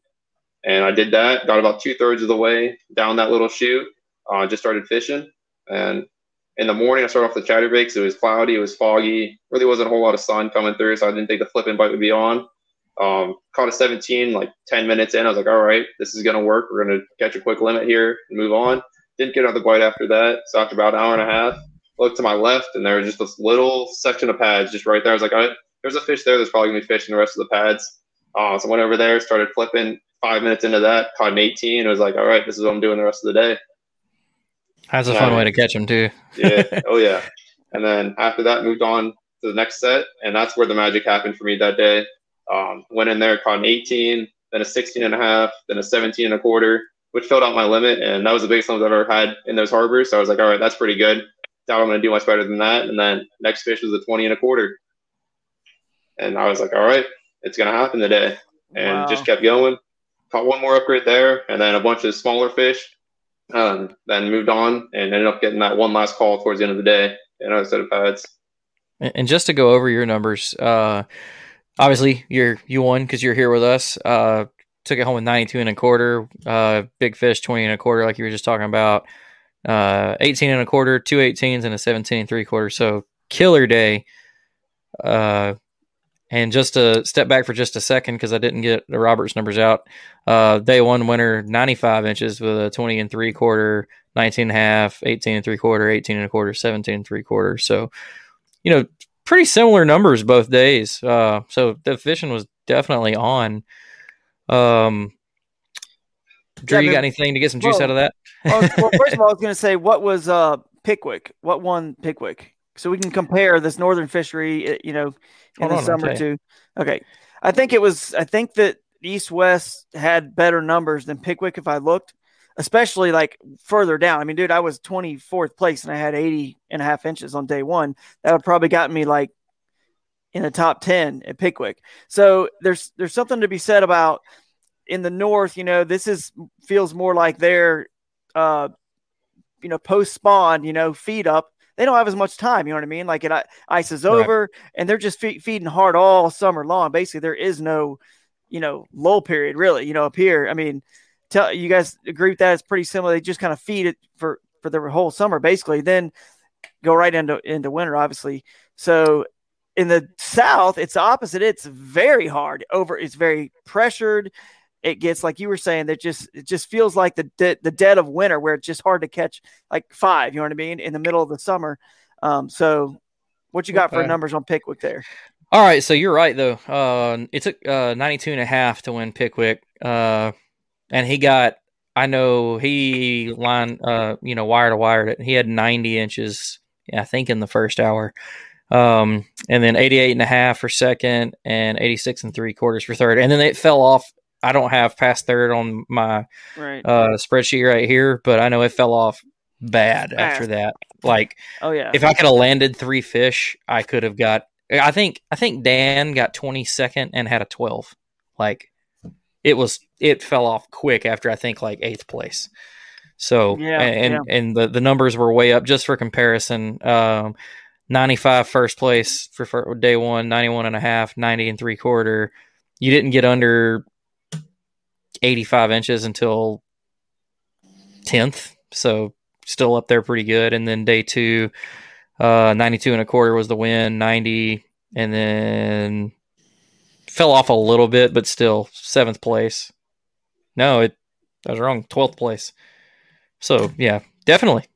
And I did that, got about two thirds of the way down that little chute, uh, just started fishing. And in the morning, I started off the chatterbait it was cloudy, it was foggy, really wasn't a whole lot of sun coming through, so I didn't think the flipping bite would be on. Um, caught a 17, like 10 minutes in. I was like, all right, this is going to work. We're going to catch a quick limit here and move on. Didn't get another bite after that. So after about an hour and a half, looked to my left and there was just this little section of pads just right there. I was like, all right, there's a fish there. There's probably going to be fish in the rest of the pads. Uh, so I went over there, started flipping. Five minutes into that, caught an 18. It was like, all right, this is what I'm doing the rest of the day. That's a fun way to catch them too. yeah. Oh yeah. And then after that, moved on to the next set, and that's where the magic happened for me that day. Um, went in there, caught an 18, then a 16 and a half, then a 17 and a quarter, which filled out my limit, and that was the biggest limit I've ever had in those harbors. So I was like, all right, that's pretty good. Doubt I'm going to do much better than that. And then next fish was a 20 and a quarter, and I was like, all right, it's going to happen today, and Wow. just kept going. Caught one more upgrade there, and then a bunch of smaller fish. Um, then moved on and ended up getting that one last call towards the end of the day, and I set of pads. And just to go over your numbers, uh, obviously you're you won because you're here with us. Uh, took it home with 92 and a quarter. Uh, big fish 20 and a quarter, like you were just talking about. Uh, 18 and a quarter, two 18s, and a 17 and three quarter. So killer day. Uh, and just to step back for just a second because I didn't get the Roberts numbers out. Uh, day one winner, 95 inches with a 20 and three quarter, 19 and a half, 18 and three quarter, 18 and a quarter, 17 and three quarter. So, you know, pretty similar numbers both days. Uh, so the fishing was definitely on. Um, Drew, Yeah, you got anything to get some juice well- out of that? well, well, first of all, I was going to say, what was uh Pickwick? What won Pickwick? So we can compare this northern fishery, uh, you know, in Hold the summer tell to. Okay, I think it was. I think that East West had better numbers than Pickwick if I looked, especially like further down. I mean, dude, I was 24th place and I had 80 and a half inches on day one. That would probably gotten me like in the top 10 at Pickwick. So there's there's something to be said about in the north, you know, this is feels more like their uh you know, post spawn, you know, feed up. They don't have as much time, you know what I mean? Like it i- ices Right. over and they're just fe- feeding hard all summer long. Basically, there is no, you know, lull period really, you know, up here. I mean, tell you guys agree with that? It's pretty similar. They just kind of feed it for for the whole summer basically. Then go right into into winter, obviously. So in the south, it's the opposite. It's very hard over. It's very pressured. It gets like you were saying that just it just feels like the de- the dead of winter where it's just hard to catch like five. You know what I mean? In the middle of the summer. Um, so what you got for numbers on Pickwick there? All right, so you're right though. Uh, it took uh, 92 and a half to win Pickwick. Uh, and he got I know he line uh, you know, wire to wired it. He had 90 inches, I think in the first hour. Um, and then 88 and a half for second and 86 and three quarters for third. And then it fell off. I don't have past third on my Right. uh spreadsheet right here, but I know it fell off bad after that. Like oh yeah. if I could have landed three fish, I could have got. I think I think Dan got twenty second and had a twelve. Like it was, it fell off quick after I think like eighth place. So Yeah, and yeah. and the the numbers were way up just for comparison. Um, 95 first place for, for day one, 91 and a half, 90 and three quarter. You didn't get under 85 inches until tenth, so still up there pretty good. And then day two, uh, 92 and a quarter was the win, 90, and then fell off a little bit, but still seventh place. No, it I was wrong, twelfth place. So yeah, definitely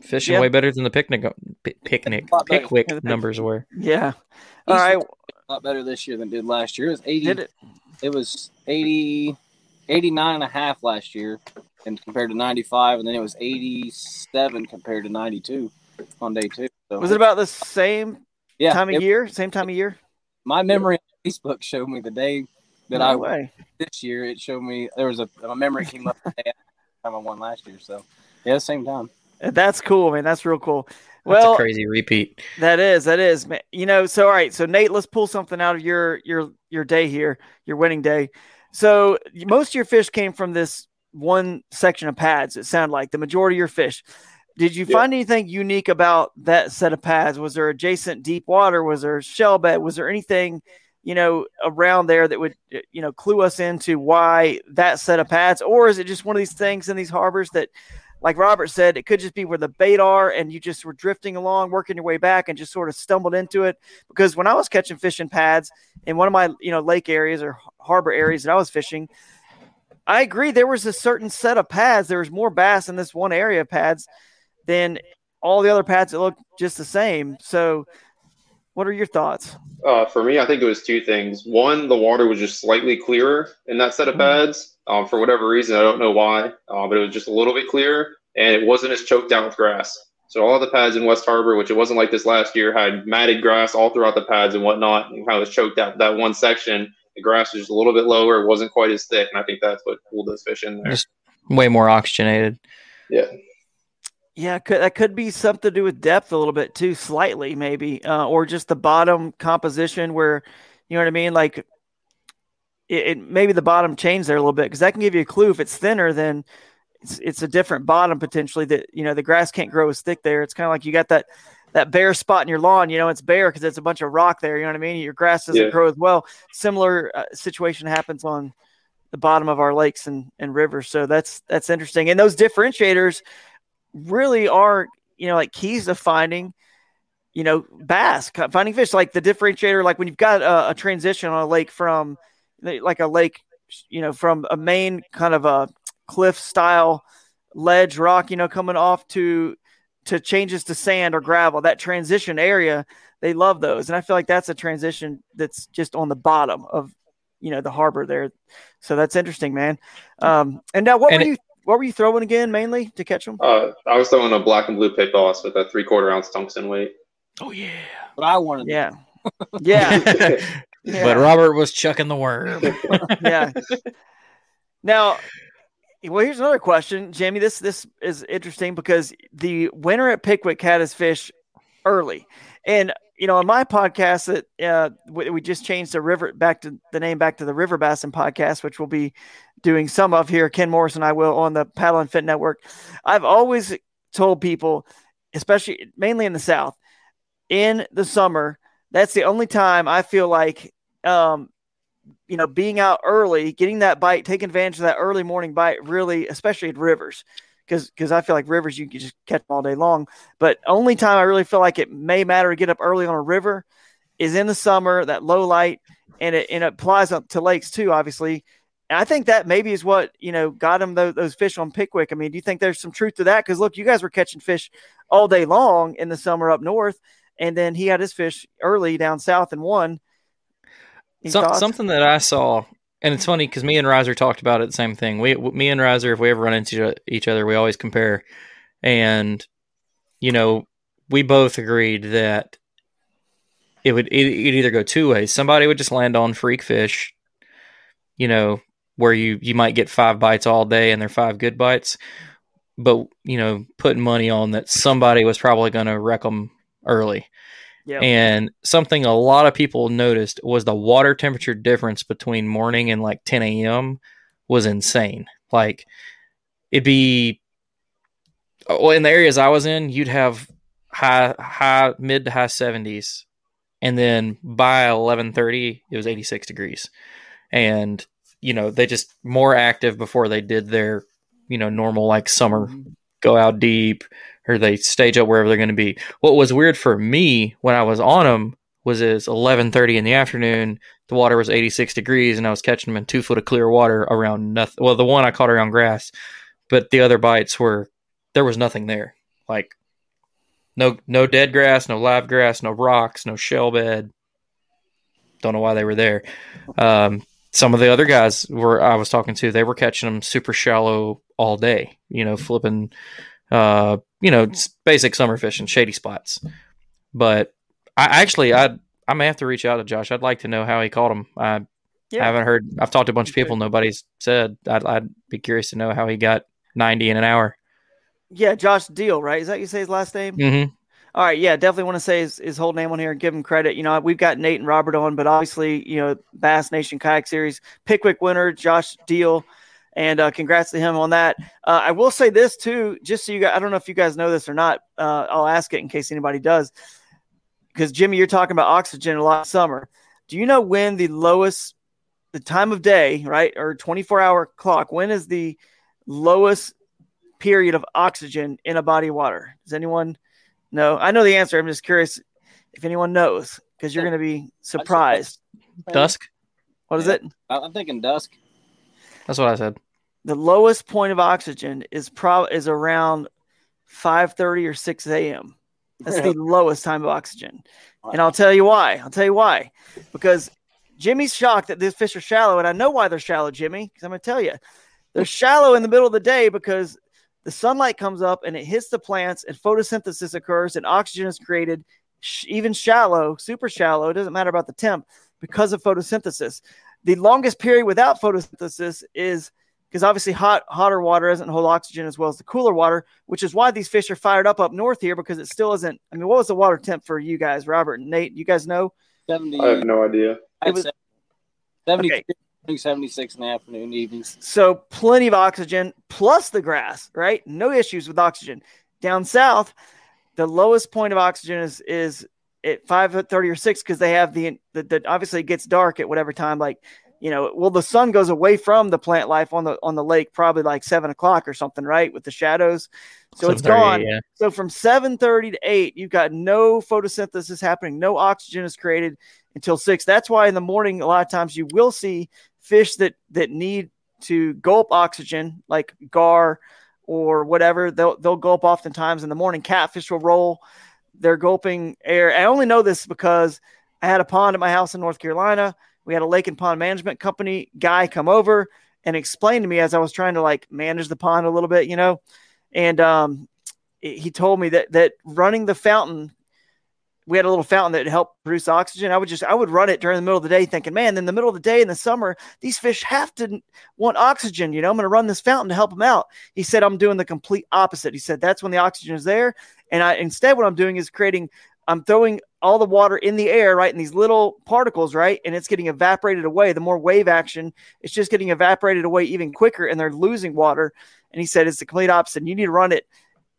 fishing Yeah. way better than the picnic pi- picnic lot better. Numbers were. Yeah. All right. a lot better this year than it did last year. It was 80 Did it? it was 80 89 and a half last year and compared to 95 and then it was 87 compared to 92 on day 2. So Was it about the same yeah, time of it- year? Same time of year? My memory on Facebook showed me the day that No I way. this year it showed me there was a, a memory came up the day the time I won last year. So yeah, same time. Uh, that's cool, man. That's real cool. That's Well, a crazy repeat. That is, that is, man. You know, so all right, so Nate, let's pull something out of your your your day here, your winning day. So most of your fish came from this one section of pads. It sounded like the majority of your fish. Did you Yeah. find anything unique about that set of pads? Was there adjacent deep water? Was there shell bed? Was there anything, you know, around there that would, you know, clue us into why that set of pads, or is it just one of these things in these harbors that like Robert said, it could just be where the bait are and you just were drifting along, working your way back and just sort of stumbled into it. Because when I was catching fish in pads in one of my, you know, lake areas or harbor areas that I was fishing, I agree there was a certain set of pads. There was more bass in this one area of pads than all the other pads that looked just the same. So what are your thoughts? Uh, for me, I think it was two things. One, the water was just slightly clearer in that set of pads. Um, for whatever reason, I don't know why, uh, but it was just a little bit clearer, and it wasn't as choked out with grass. So all the pads in West Harbor, which it wasn't like this last year, had matted grass all throughout the pads and whatnot, and kind of was choked out. That one section, the grass was just a little bit lower. It wasn't quite as thick, and I think that's what pulled those fish in there. Just way more oxygenated. Yeah. Yeah, could, that could be something to do with depth a little bit too, slightly maybe, uh, or just the bottom composition where, you know what I mean? Like, it, it maybe the bottom changed there a little bit because that can give you a clue. If it's thinner, then it's it's a different bottom potentially. That you know the grass can't grow as thick there. It's kind of like you got that that bare spot in your lawn. You know, it's bare because it's a bunch of rock there. You know what I mean? Your grass doesn't Yeah. grow as well. Similar uh, situation happens on the bottom of our lakes and, and rivers. So that's that's interesting. And those differentiators really are you know like keys to finding you know bass finding fish like the differentiator like when you've got a, a transition on a lake from like a lake you know from a main kind of a cliff style ledge rock you know coming off to to changes to sand or gravel that transition area they love those. And i feel like that's a transition that's just on the bottom of you know the harbor there. So that's interesting man. Um and now what And were it- you what were you throwing again mainly to catch them Uh, I was throwing a black and blue pit boss with a three quarter ounce tungsten weight. Oh yeah. But I wanted to yeah. Yeah yeah But Robert was chucking the worm. yeah. Now, well, here's another question, Jamie. This this is interesting because the winner at Pickwick had his fish early, and you know, on my podcast that uh, we, we just changed the river back to the name back to the River Bassin podcast, which we'll be doing some of here. Ken Morris and I will on the Paddle N Fin Network. I've always told people, especially mainly in the South, in the summer, that's the only time I feel like um, you know, being out early, getting that bite, taking advantage of that early morning bite, really, especially at rivers, because because I feel like rivers you can just catch them all day long. But only time I really feel like it may matter to get up early on a river is in the summer, that low light, and it and it applies up to lakes too, obviously. And I think that maybe is what you know got them those, those fish on Pickwick. I mean, do you think there's some truth to that? Because look, you guys were catching fish all day long in the summer up north, and then he had his fish early down south and won. Thoughts? something that I saw, and it's funny because me and Riser talked about it. The same thing. We, me and Riser, if we ever run into each other, we always compare. And you know, we both agreed that it would it, it'd either go two ways. Somebody would just land on freak fish, you know, where you you might get five bites all day and they're five good bites, but you know, putting money on that somebody was probably going to wreck them early. Yeah. And something a lot of people noticed was the water temperature difference between morning and like 10 a.m. was insane. Like it'd be, uh, well, in the areas I was in, you'd have high, high, mid to high 70s, and then by 11:30 it was 86 degrees, and you know they just more active before they did their you know normal like summer mm-hmm. go out deep or they stage up wherever they're going to be. What was weird for me when I was on them was it's 11:30 in the afternoon. The water was 86 degrees, and I was catching them in two foot of clear water around nothing. Well, the one I caught around grass, but the other bites were there was nothing there. Like no no dead grass, no live grass, no rocks, no shell bed. Don't know why they were there. Um, some of the other guys were I was talking to, they were catching them super shallow all day. You know, flipping, uh, you know, basic summer fishing, shady spots. But I actually, I I may have to reach out to Josh. I'd like to know how he caught them. I Yeah. haven't heard. I've talked to a bunch of people. Nobody's said. I'd, I'd be curious to know how he got ninety in an hour. Yeah, Josh Deal, right? Is that you say his last name? Mm-hmm. All right, yeah, definitely want to say his, his whole name on here and give him credit. You know, we've got Nate and Robert on, but obviously, you know, Bass Nation Kayak Series, Pickwick winner, Josh Deal, and uh, congrats to him on that. Uh, I will say this too, just so you guys, I don't know if you guys know this or not. Uh, I'll ask it in case anybody does, because Jimmy, you're talking about oxygen a lot summer. Do you know when the lowest, the time of day, right, or 24 hour clock? When is the lowest period of oxygen in a body of water? Does anyone? No, I know the answer. I'm just curious if anyone knows because you're going to be surprised. Dusk. What is it? I'm thinking dusk. That's what I said. The lowest point of oxygen is pro is around 5:30 or 6 a.m. That's the lowest time of oxygen, and I'll tell you why. I'll tell you why. Because Jimmy's shocked that these fish are shallow, and I know why they're shallow, Jimmy. Because I'm going to tell you, they're shallow in the middle of the day because the sunlight comes up and it hits the plants, and photosynthesis occurs, and oxygen is created. sh- Even shallow, super shallow, it doesn't matter about the temp because of photosynthesis. The longest period without photosynthesis is because obviously hot hotter water doesn't hold oxygen as well as the cooler water, which is why these fish are fired up up north here because it still isn't. I mean, what was the water temp for you guys, Robert and Nate? You guys know? 70, I have no idea. I'd was- say 72, Okay. 76 in the afternoon, evenings. So plenty of oxygen plus the grass, right? No issues with oxygen. Down south, the lowest point of oxygen is is at five thirty or six because they have the, the the obviously it gets dark at whatever time. Like you know, well the sun goes away from the plant life on the on the lake probably like seven o'clock or something, right? With the shadows, so it's gone. yeah. So from seven thirty to eight, you've got no photosynthesis happening, no oxygen is created until six. That's why in the morning, a lot of times you will see fish that that need to gulp oxygen, like gar or whatever. They'll they'll gulp oftentimes in the morning. Catfish will roll. They're gulping air. I only know this because I had a pond at my house in North Carolina. We had a lake and pond management company guy come over and explain to me as I was trying to like manage the pond a little bit, you know. And um, he told me that that running the fountain we had a little fountain that helped produce oxygen. I would just I would run it during the middle of the day, thinking, man, in the middle of the day in the summer, these fish have to want oxygen. You know, I'm going to run this fountain to help them out. He said I'm doing the complete opposite. He said that's when the oxygen is there, and I instead what I'm doing is creating. I'm throwing all the water in the air, right, in these little particles, right, and it's getting evaporated away. The more wave action, it's just getting evaporated away even quicker, and they're losing water. And he said it's the complete opposite. You need to run it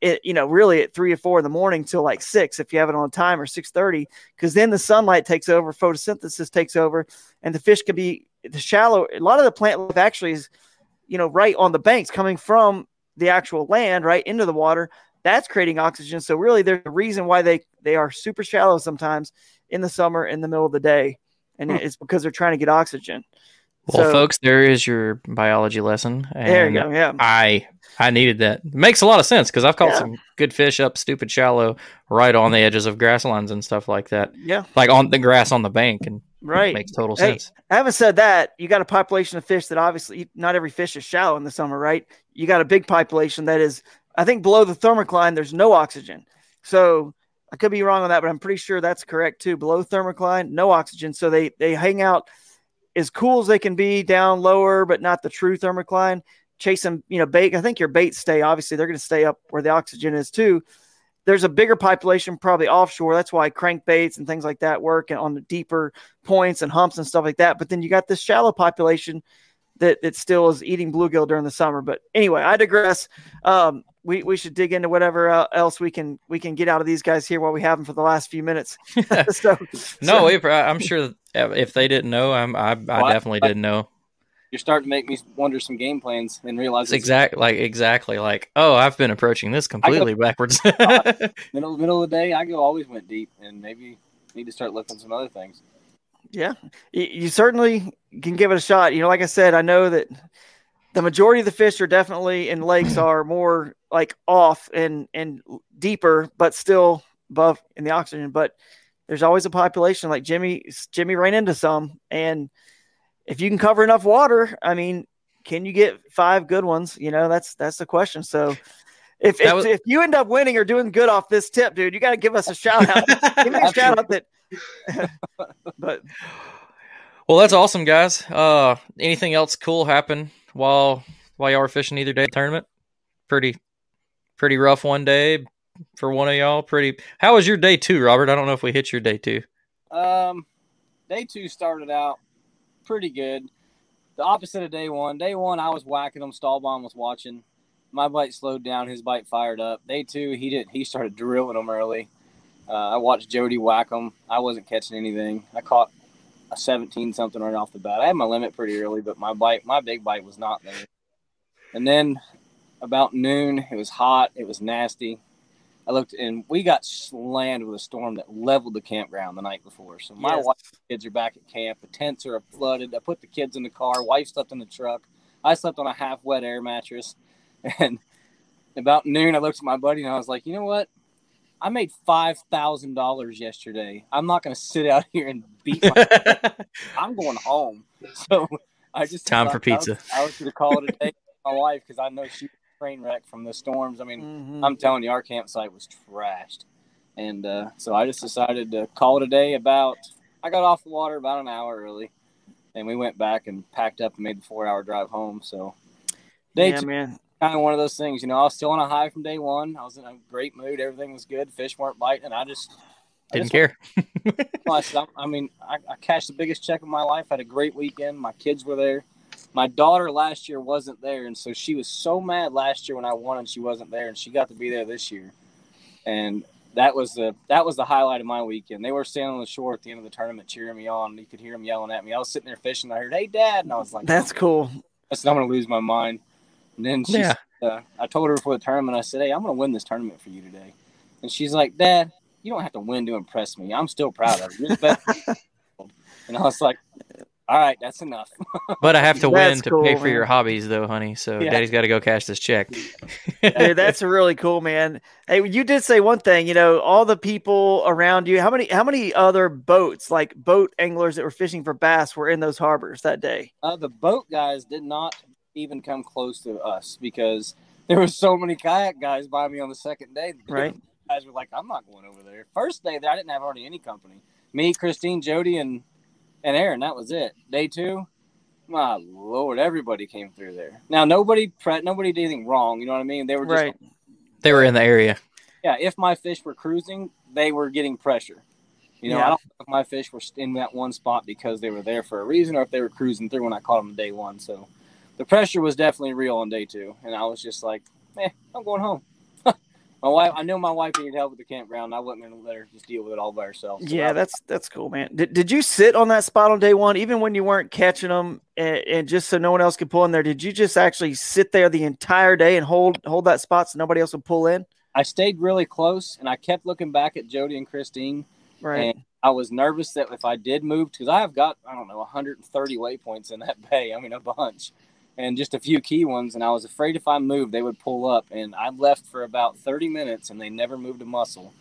it, you know, really at three or four in the morning till like six if you have it on time or six thirty, because then the sunlight takes over, photosynthesis takes over, and the fish can be the shallow. A lot of the plant life actually is, you know, right on the banks coming from the actual land right into the water. That's creating oxygen. So really, there's a reason why they they are super shallow sometimes in the summer in the middle of the day, and hmm. it's because they're trying to get oxygen. Well, So- folks, there is your biology lesson. And There you go, yeah. I I needed that. It makes a lot of sense because I've caught Yeah. some good fish up stupid shallow, right on the edges of grasslands and stuff like that. Yeah. like on the grass on the bank, and Right. makes total Hey, sense. Having said that, you got a population of fish that obviously not every fish is shallow in the summer, right? You got a big population that is, I think, below the thermocline, there's no oxygen. So I could be wrong on that, but I'm pretty sure that's correct too. Below thermocline, no oxygen. So they they hang out as cool as they can be down lower, but not the true thermocline. Chasing, you know, bait. I think your baits stay. Obviously, they're going to stay up where the oxygen is too. There's a bigger population probably offshore. That's why crankbaits and things like that work and on the deeper points and humps and stuff like that. But then you got this shallow population that that still is eating bluegill during the summer. But anyway, I digress. Um, we, we should dig into whatever uh, else we can we can get out of these guys here while we have them for the last few minutes. so No, so- if, I'm sure if they didn't know, I'm, I I Well, I- definitely didn't know. you're starting to make me wonder some game plans and realize exactly like exactly like oh I've been approaching this completely backwards. middle middle of the day. I go always went deep, and maybe need to start looking some other things. Yeah, you, certainly can give it a shot. You know, like I said, I know that the majority of the fish are definitely in lakes are more like off and and deeper, but still above in the oxygen. But there's always a population like Jimmy. Jimmy ran into some, and if you can cover enough water, I mean, can you get five good ones? You know, that's that's the question. So. If, if, was- if you end up winning or doing good off this tip, dude, you got to give us a shout out. give me a shout out that. but well, that's awesome, guys. Uh, anything else cool happen while while y'all were fishing either day of the tournament? Pretty pretty rough one day for one of y'all. Pretty. How was your day two, Robert? I don't know if we hit your day two. Um, day two started out pretty good. The opposite of day one. Day one, I was whacking them. Stallbomb was watching. My bite slowed down. His bite fired up. Day two, he didn't. He started drilling them early. Uh, I watched Jody whack them. I wasn't catching anything. I caught a 17 something right off the bat. I had my limit pretty early, but my bite, my big bite, was not there. And then about noon, it was hot. It was nasty. I looked and we got slammed with a storm that leveled the campground the night before. So my Yes. wife and kids are back at camp. The tents are flooded. I put the kids in the car. Wife slept in the truck. I slept on a half wet air mattress. And about noon, I looked at my buddy and I was like, you know what? I made five thousand dollars yesterday. I'm not going to sit out here and beat. My- I'm going home. So I just Time for decided I was- pizza. I was, going to call it a day. with My wife, because I know she was a train wreck from the storms. I mean, Mhm. I'm telling you, our campsite was trashed, and uh, so I just decided to call it a day. About I got off the water about an hour early, and we went back and packed up and made the four-hour drive home. So day yeah, two, man. Kind of one of those things. You know, I was still on a high from day one. I was in a great mood. Everything was good. Fish weren't biting, and I just I Didn't just care. I, said, I mean, I, I cashed the biggest check of my life. Had a great weekend. My kids were there. My daughter last year wasn't there, and so she was so mad last year when I won and she wasn't there, and she got to be there this year. And that was the that was the highlight of my weekend. They were standing on the shore at the end of the tournament cheering me on. You could hear them yelling at me. I was sitting there fishing. I heard, "Hey, Dad!" and I was like, That's oh. cool. I said, I'm going to lose my mind. And then she, Yeah. uh, I told her before the tournament, I said, Hey, I'm going to win this tournament for you today. And she's like, Dad, you don't have to win to impress me. I'm still proud of you. You're the best. and I was like, All right, that's enough. But I have to That's win to cool, pay for man. your hobbies, though, honey. So Yeah. Daddy's got to go cash this check. Dude, that's really cool, man. Hey, you did say one thing, you know, all the people around you, how many how many other boats, like boat anglers that were fishing for bass were in those harbors that day? Uh, the boat guys did not even come close to us because there were so many kayak guys by me on the second day. Right. Guys were like, I'm not going over there. First day there, I didn't have hardly any company. Me, Christine, Jody, and and Aaron. That was it. Day two, my lord, everybody came through there. Now nobody pre- nobody did anything wrong. You know what I mean? They were just Right. They were in the area. yeah. If my fish were cruising, they were getting pressure. You know, Yeah. I don't know if my fish were in that one spot because they were there for a reason, or if they were cruising through when I caught them day one. So the pressure was definitely real on day two, and I was just like, "Eh, I'm going home." my wife, I knew my wife needed help with the campground. I wasn't going to let her just deal with it all by herself. So Yeah, I- that's that's cool, man. Did, did you sit on that spot on day one, even when you weren't catching them, and, and just so no one else could pull in there? Did you just actually sit there the entire day and hold hold that spot so nobody else would pull in? I stayed really close, and I kept looking back at Jody and Christine. Right. And I was nervous that if I did move, because I have got, I don't know, 130 waypoints in that bay. I mean, a bunch, and just a few key ones. And I was afraid if I moved, they would pull up. And I left for about 30 minutes, and they never moved a muscle.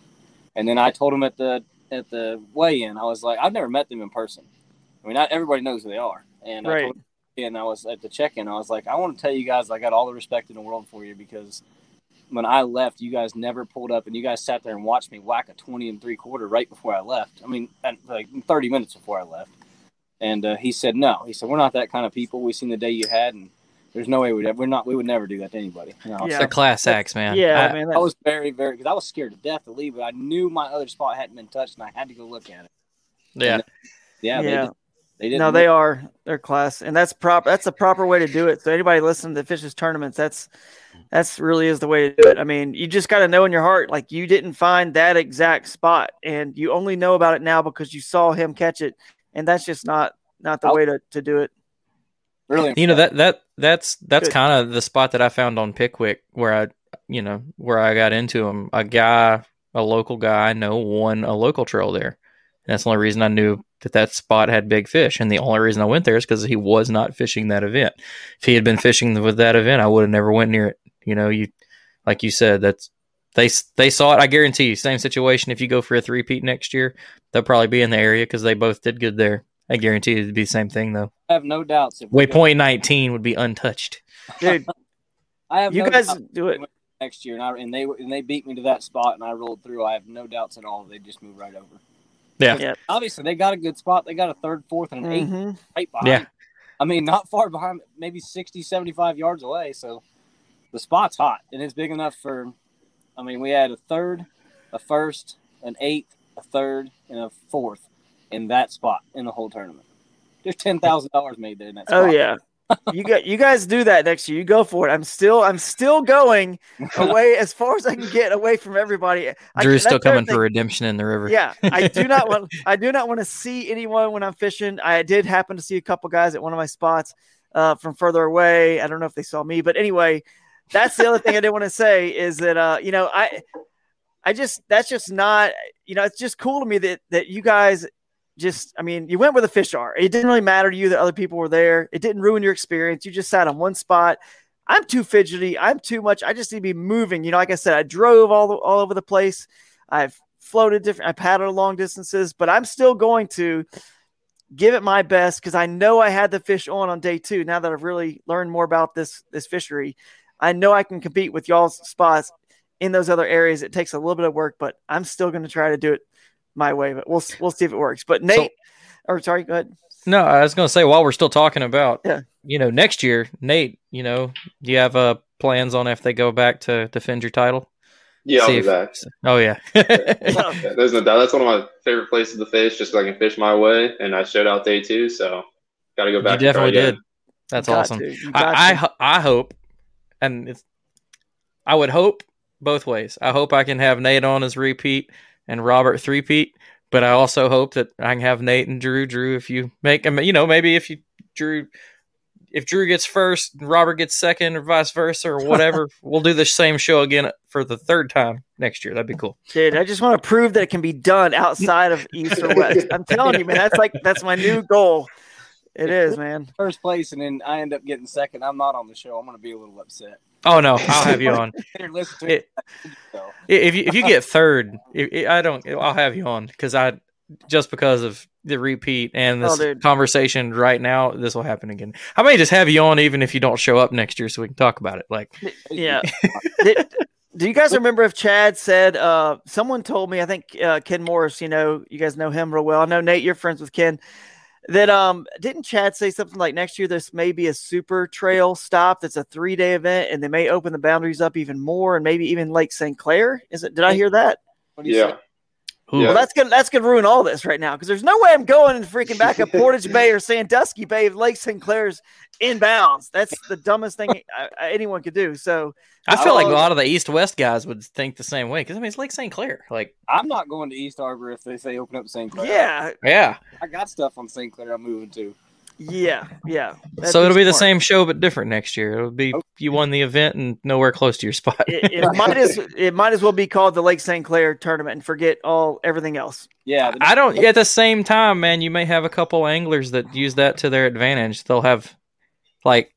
And then I told them at the at the weigh-in, I was like, I've never met them in person. I mean, not everybody knows who they are. And I Right. told them, and I was at the check-in. I was like, I want to tell you guys, I got all the respect in the world for you because when I left, you guys never pulled up, and you guys sat there and watched me whack a twenty and three quarter right before I left. I mean, like thirty minutes before I left. And uh, he said, "No." He said, "We're not that kind of people. We've seen the day you had, and there's no way we'd ever, we're not. We would never do that to anybody." You know, Yeah. They're class acts, man. yeah, I- man. I was very, very because I was scared to death to leave, but I knew my other spot hadn't been touched, and I had to go look at it. yeah. Yeah, They, Yeah. did, they didn't. no, they are. They're class, and that's prop. That's the proper way to do it. So anybody listening to fishes tournaments, that's that's really is the way to do it. I mean, you just got to know in your heart, like you didn't find that exact spot, and you only know about it now because you saw him catch it, and that's just not not the I- way to, to do it. Really, You know that that that's that's kind of the spot that I found on Pickwick where I, you know, where I got into him. A guy, a local guy I know, won a local trail there. And that's the only reason I knew that that spot had big fish. And the only reason I went there is because he was not fishing that event. If he had been fishing with that event, I would have never went near it. You know, you like you said, that's they they saw it. I guarantee you, same situation. If you go for a three peat next year, they'll probably be in the area because they both did good there. I guarantee you it'd be the same thing though. I have no doubts. If Waypoint 19 would be untouched. Dude, I have you no guys do it. next year, and, I, and they and they beat me to that spot, and I rolled through. I have no doubts at all. They just move right over. Yeah. Yeah. Obviously, they got a good spot. They got a third, fourth, and an eighth Mhm. right behind. Yeah. I mean, not far behind, maybe 60, 75 yards away. So the spot's hot, and it's big enough for. I mean, we had a third, a first, an eighth, a third, and a fourth in that spot in the whole tournament. There's ten thousand dollars made there in that. Spot. Oh yeah. you got you guys do that next year. You go for it. I'm still I'm still going away as far as I can get away from everybody. I, Drew's that's still coming thing. for redemption in the river. Yeah, I do not want I do not want to see anyone when I'm fishing. I did happen to see a couple guys at one of my spots uh, from further away. I don't know if they saw me, but anyway, that's the other thing I didn't want to say is that uh, you know I I just that's just not you know it's just cool to me that that you guys just I mean you went where the fish are. It didn't really matter to you that other people were there. It didn't ruin your experience. You just sat on one spot. I'm too fidgety. I'm too much. I just need to be moving. You know, like I said, I drove all the, all over the place. I've floated different. I paddled long distances, but I'm still going to give it my best because I know I had the fish on on day two. Now that I've really learned more about this this fishery, I know I can compete with y'all's spots in those other areas. It takes a little bit of work, but I'm still going to try to do it my way. But we'll we'll see if it works. But Nate, or sorry, go ahead. No, I was going to say while we're still talking about, Yeah. you know, next year, Nate, you know, do you have uh, plans on if they go back to defend your title? Yeah, I'll See be if- back. Oh yeah, Yeah, there's no doubt. That's one of my favorite places to fish, just so I can fish my way. And I showed out day two, so got to go back. you and try definitely again. did. That's got awesome. to. You got I, I I hope, and it's, I would hope both ways. I hope I can have Nate on as repeat and Robert three-peat, but I also hope that I can have Nate and Drew. Drew, if you make, I mean, you know, maybe if you Drew, if Drew gets first, Robert gets second, or vice versa, or whatever, we'll do the same show again for the third time next year. That'd be cool. Dude, I just want to prove that it can be done outside of East or West. I'm telling you, man, that's like that's my new goal. It is, man. First place, and then I end up getting second. I'm not on the show. I'm going to be a little upset. Oh no, I'll have you on. Listen to it. So, if you if you get third, i I don't. I'll have you on because I just because of the repeat and this Oh, conversation right now, this will happen again. I may just have you on even if you don't show up next year, so we can talk about it. Like, Yeah. Did- do you guys remember if Chad said uh someone told me I think uh Ken Morris, you know, you guys know him real well. I know Nate, you're friends with Ken. That um didn't Chad say something like next year this may be a super trail stop that's a three day event and they may open the boundaries up even more and maybe even Lake St. Clair? Is it did I hear that? what do you Yeah. say? Ooh, Well, that's gonna that's gonna ruin all this right now because there's no way I'm going and freaking back up Portage Bay or Sandusky Bay if Lake St. Clair's inbounds. That's the dumbest thing I, I- anyone could do. So I feel like a lot of the East West guys would think the same way because I mean it's Lake St. Clair. Like, I'm not going to East Harbor if they say open up St. Clair. yeah, yeah, I got stuff on St. Clair I'm moving to. Yeah, yeah. So it'll be the smart. same show but different next year. It'll be you won the event and nowhere close to your spot. It, it might as it might as well be called the Lake St. Clair tournament and forget all everything else. Yeah, the- I don't. At the same time, man, you may have a couple anglers that use that to their advantage. They'll have, like,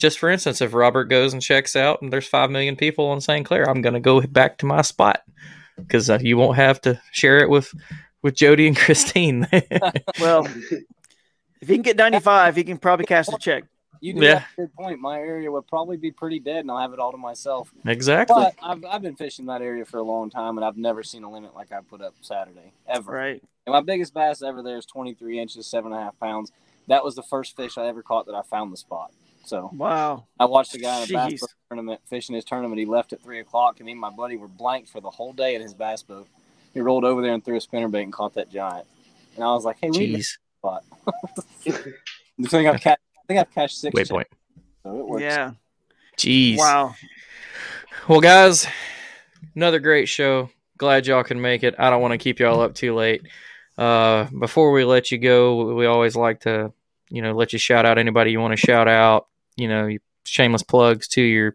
just for instance, if Robert goes and checks out, and there's five million people on St. Clair, I'm gonna go back to my spot because uh, you won't have to share it with with Jody and Christine. Well, if he can get 95, he can probably cash the check. you do Yeah. have a good point. My area would probably be pretty dead, and I'll have it all to myself. exactly. But I've, I've been fishing that area for a long time, and I've never seen a limit like I put up Saturday ever. Right. And my biggest bass ever there is 23 inches, seven and a half pounds. That was the first fish I ever caught that I found the spot. So Wow. I watched a guy in a bass boat tournament fishing his tournament. He left at three o'clock, and me and my buddy were blank for the whole day in his bass boat. He rolled over there and threw a spinnerbait and caught that giant. And I was like, "Hey, we Jeez. a spot." the thing I've catch, I think I've catched six. Waypoint. chips, So it works. Yeah. Jeez. Wow. Well, guys, another great show. Glad y'all can make it. I don't want to keep y'all up too late. Uh, before we let you go, we always like to you know, let you shout out anybody you want to shout out. You know, shameless plugs to your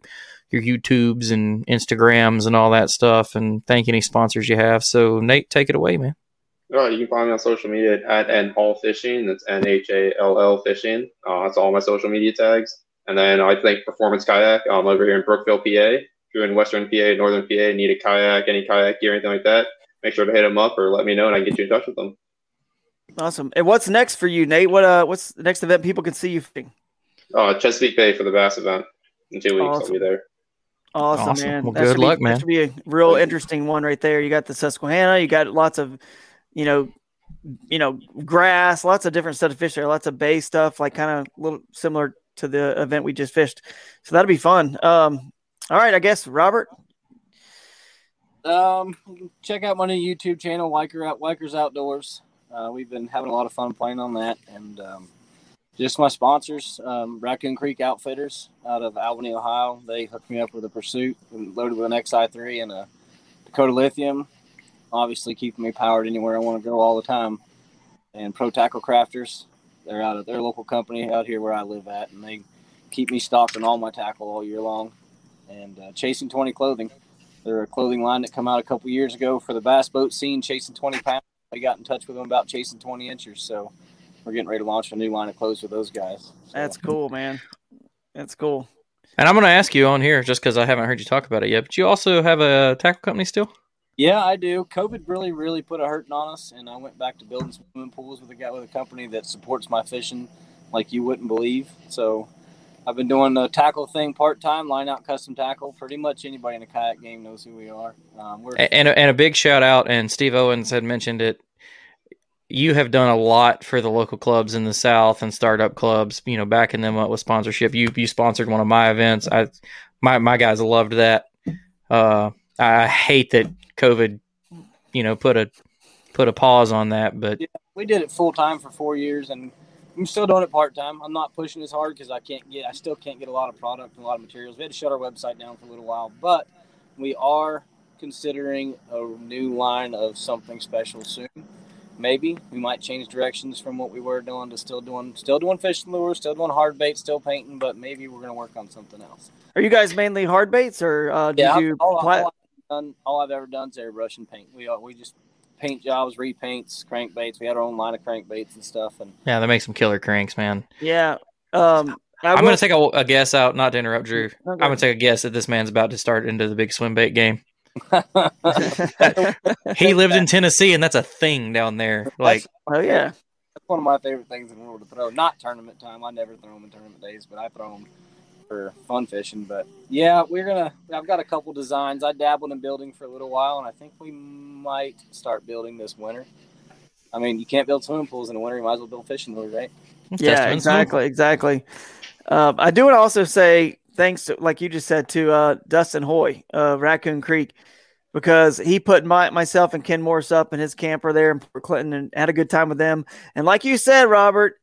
your YouTubes and Instagrams and all that stuff, and thank any sponsors you have. So Nate, take it away, man. Uh, you can find me on social media at Nhall Fishing. That's N H A L L Fishing. Uh, that's all my social media tags. And then I think Performance Kayak. I'm over here in Brookville, PA. If you're in Western PA, Northern PA, need a kayak, any kayak gear, anything like that, make sure to hit them up or let me know, and I can get you in touch with them. Awesome. And what's next for you, Nate? What uh, what's the next event people can see you fishing? Uh, Chesapeake Bay for the Bass event in two weeks. Awesome. I'll be there. Awesome, awesome. man. Well, that good luck, be, man. That should be a real interesting one right there. You got the Susquehanna. You got lots of, you know, you know, grass. Lots of different stuff to fish there. Lots of bay stuff, like kind of a little similar to the event we just fished. So that'll be fun. Um, all right, I guess Robert. Um, check out my new YouTube channel, Weiker out Weikers Outdoors. Uh, we've been having a lot of fun playing on that, and um, just my sponsors, um, Raccoon Creek Outfitters out of Albany, Ohio. They hooked me up with a Pursuit loaded with an XI3 and a Dakota Lithium. Obviously, keeping me powered anywhere I want to go all the time. And Pro Tackle Crafters, they're out of their local company out here where I live at, and they keep me stocked on all my tackle all year long. And uh, Chasing 20 Clothing, they're a clothing line that come out a couple years ago for the bass boat scene, chasing 20 pounds. I got in touch with them about chasing 20 inches, so we're getting ready to launch a new line of clothes with those guys. So. That's cool, man. That's cool. And I'm going to ask you on here just because I haven't heard you talk about it yet. But you also have a tackle company still? Yeah, I do. COVID really, really put a hurting on us, and I went back to building swimming pools with a guy with a company that supports my fishing like you wouldn't believe. So I've been doing the tackle thing part time, line out custom tackle. Pretty much anybody in the kayak game knows who we are. Um, and, and a big shout out, and Steve Owens had mentioned it you have done a lot for the local clubs in the South and startup clubs, you know, backing them up with sponsorship. You you sponsored one of my events. I my my guys loved that. Uh, I hate that COVID, you know, put a put a pause on that, but yeah, we did it full time for four years, and I'm still doing it part time. I'm not pushing as hard because I can't get, I still can't get a lot of product and a lot of materials. We had to shut our website down for a little while, but we are considering a new line of something special soon maybe we might change directions from what we were doing to still doing still doing fishing lures, still doing hard bait, still painting, but maybe we're gonna work on something else. Are you guys mainly hard baits or uh, do yeah, you all, plat- all, I've done, all I've ever done is airbrush and paint. We we just paint jobs, repaints, crankbaits. We had our own line of crankbaits and stuff. And yeah, they make some killer cranks, man. Yeah. Um, I am going to take a, a, guess out, not to interrupt Drew. Okay. I'm going to take a guess that this man's about to start into the big swim bait game. he lived in Tennessee, and that's a thing down there. Like, oh yeah, that's one of my favorite things in the world to throw. Not tournament time. I never throw them in tournament days, but I throw them for fun fishing. But yeah, we're gonna. I've got a couple designs. I dabbled in building for a little while, and I think we might start building this winter. I mean, you can't build swimming pools in the winter. You might as well build fishing lures, right? Yeah, exactly, exactly. Um, I do want to also say thanks to, like you just said, to uh, Dustin Hoy, uh, Raccoon Creek, because he put my myself and Ken Morse up in his camper there in Port Clinton and had a good time with them. And like you said, Robert,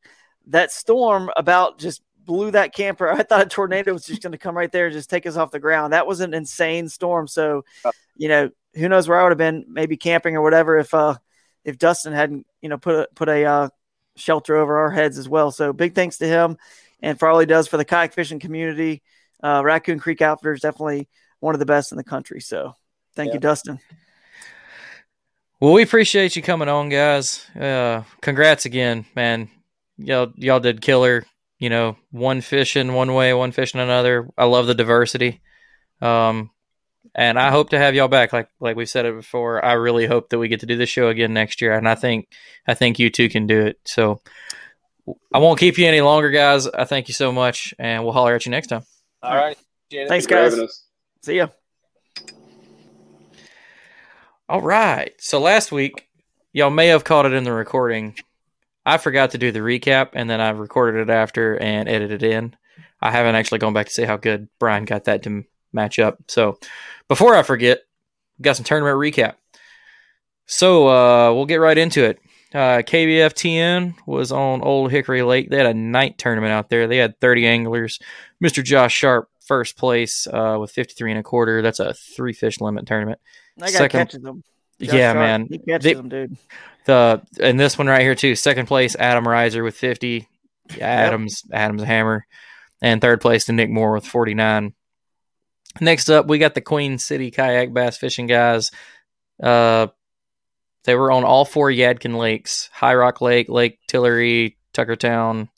that storm about just blew that camper. I thought a tornado was just going to come right there and just take us off the ground. That was an insane storm. So, you know, who knows where I would have been, maybe camping or whatever, if uh if Dustin hadn't, you know, put a put a uh, shelter over our heads as well. So big thanks to him and for all he does for the kayak fishing community uh, Raccoon Creek Outfitter is definitely one of the best in the country. So thank yeah. you, Dustin. Well, we appreciate you coming on, guys. Uh, congrats again, man. Y'all, y'all did killer. You know, one fishing one way, one fishing another. I love the diversity. Um, and I hope to have y'all back. Like like we've said it before. I really hope that we get to do this show again next year, and I think I think you two can do it. So I won't keep you any longer, guys. I thank you so much, and we'll holler at you next time. All right. Thanks, guys. See ya. All right. So last week, y'all may have caught it in the recording. I forgot to do the recap, and then I recorded it after and edited it in. I haven't actually gone back to see how good Brian got that to match up. So before I forget, got some tournament recap. So uh, we'll get right into it. Uh, KBF TN was on Old Hickory Lake. They had a night tournament out there. They had 30 anglers. Mr. Josh Sharp, first place uh, with 53 and a quarter. That's a three fish limit tournament. Guy Second, catches them. Josh yeah, man. He catches they, them, dude. The and this one right here too. Second place, Adam Reiser with 50. Adams Adams Hammer, and third place to Nick Moore with 49. Next up, we got the Queen City Kayak Bass Fishing guys. Uh, they were on all four Yadkin lakes: High Rock Lake, Lake Tillery, Tuckertown,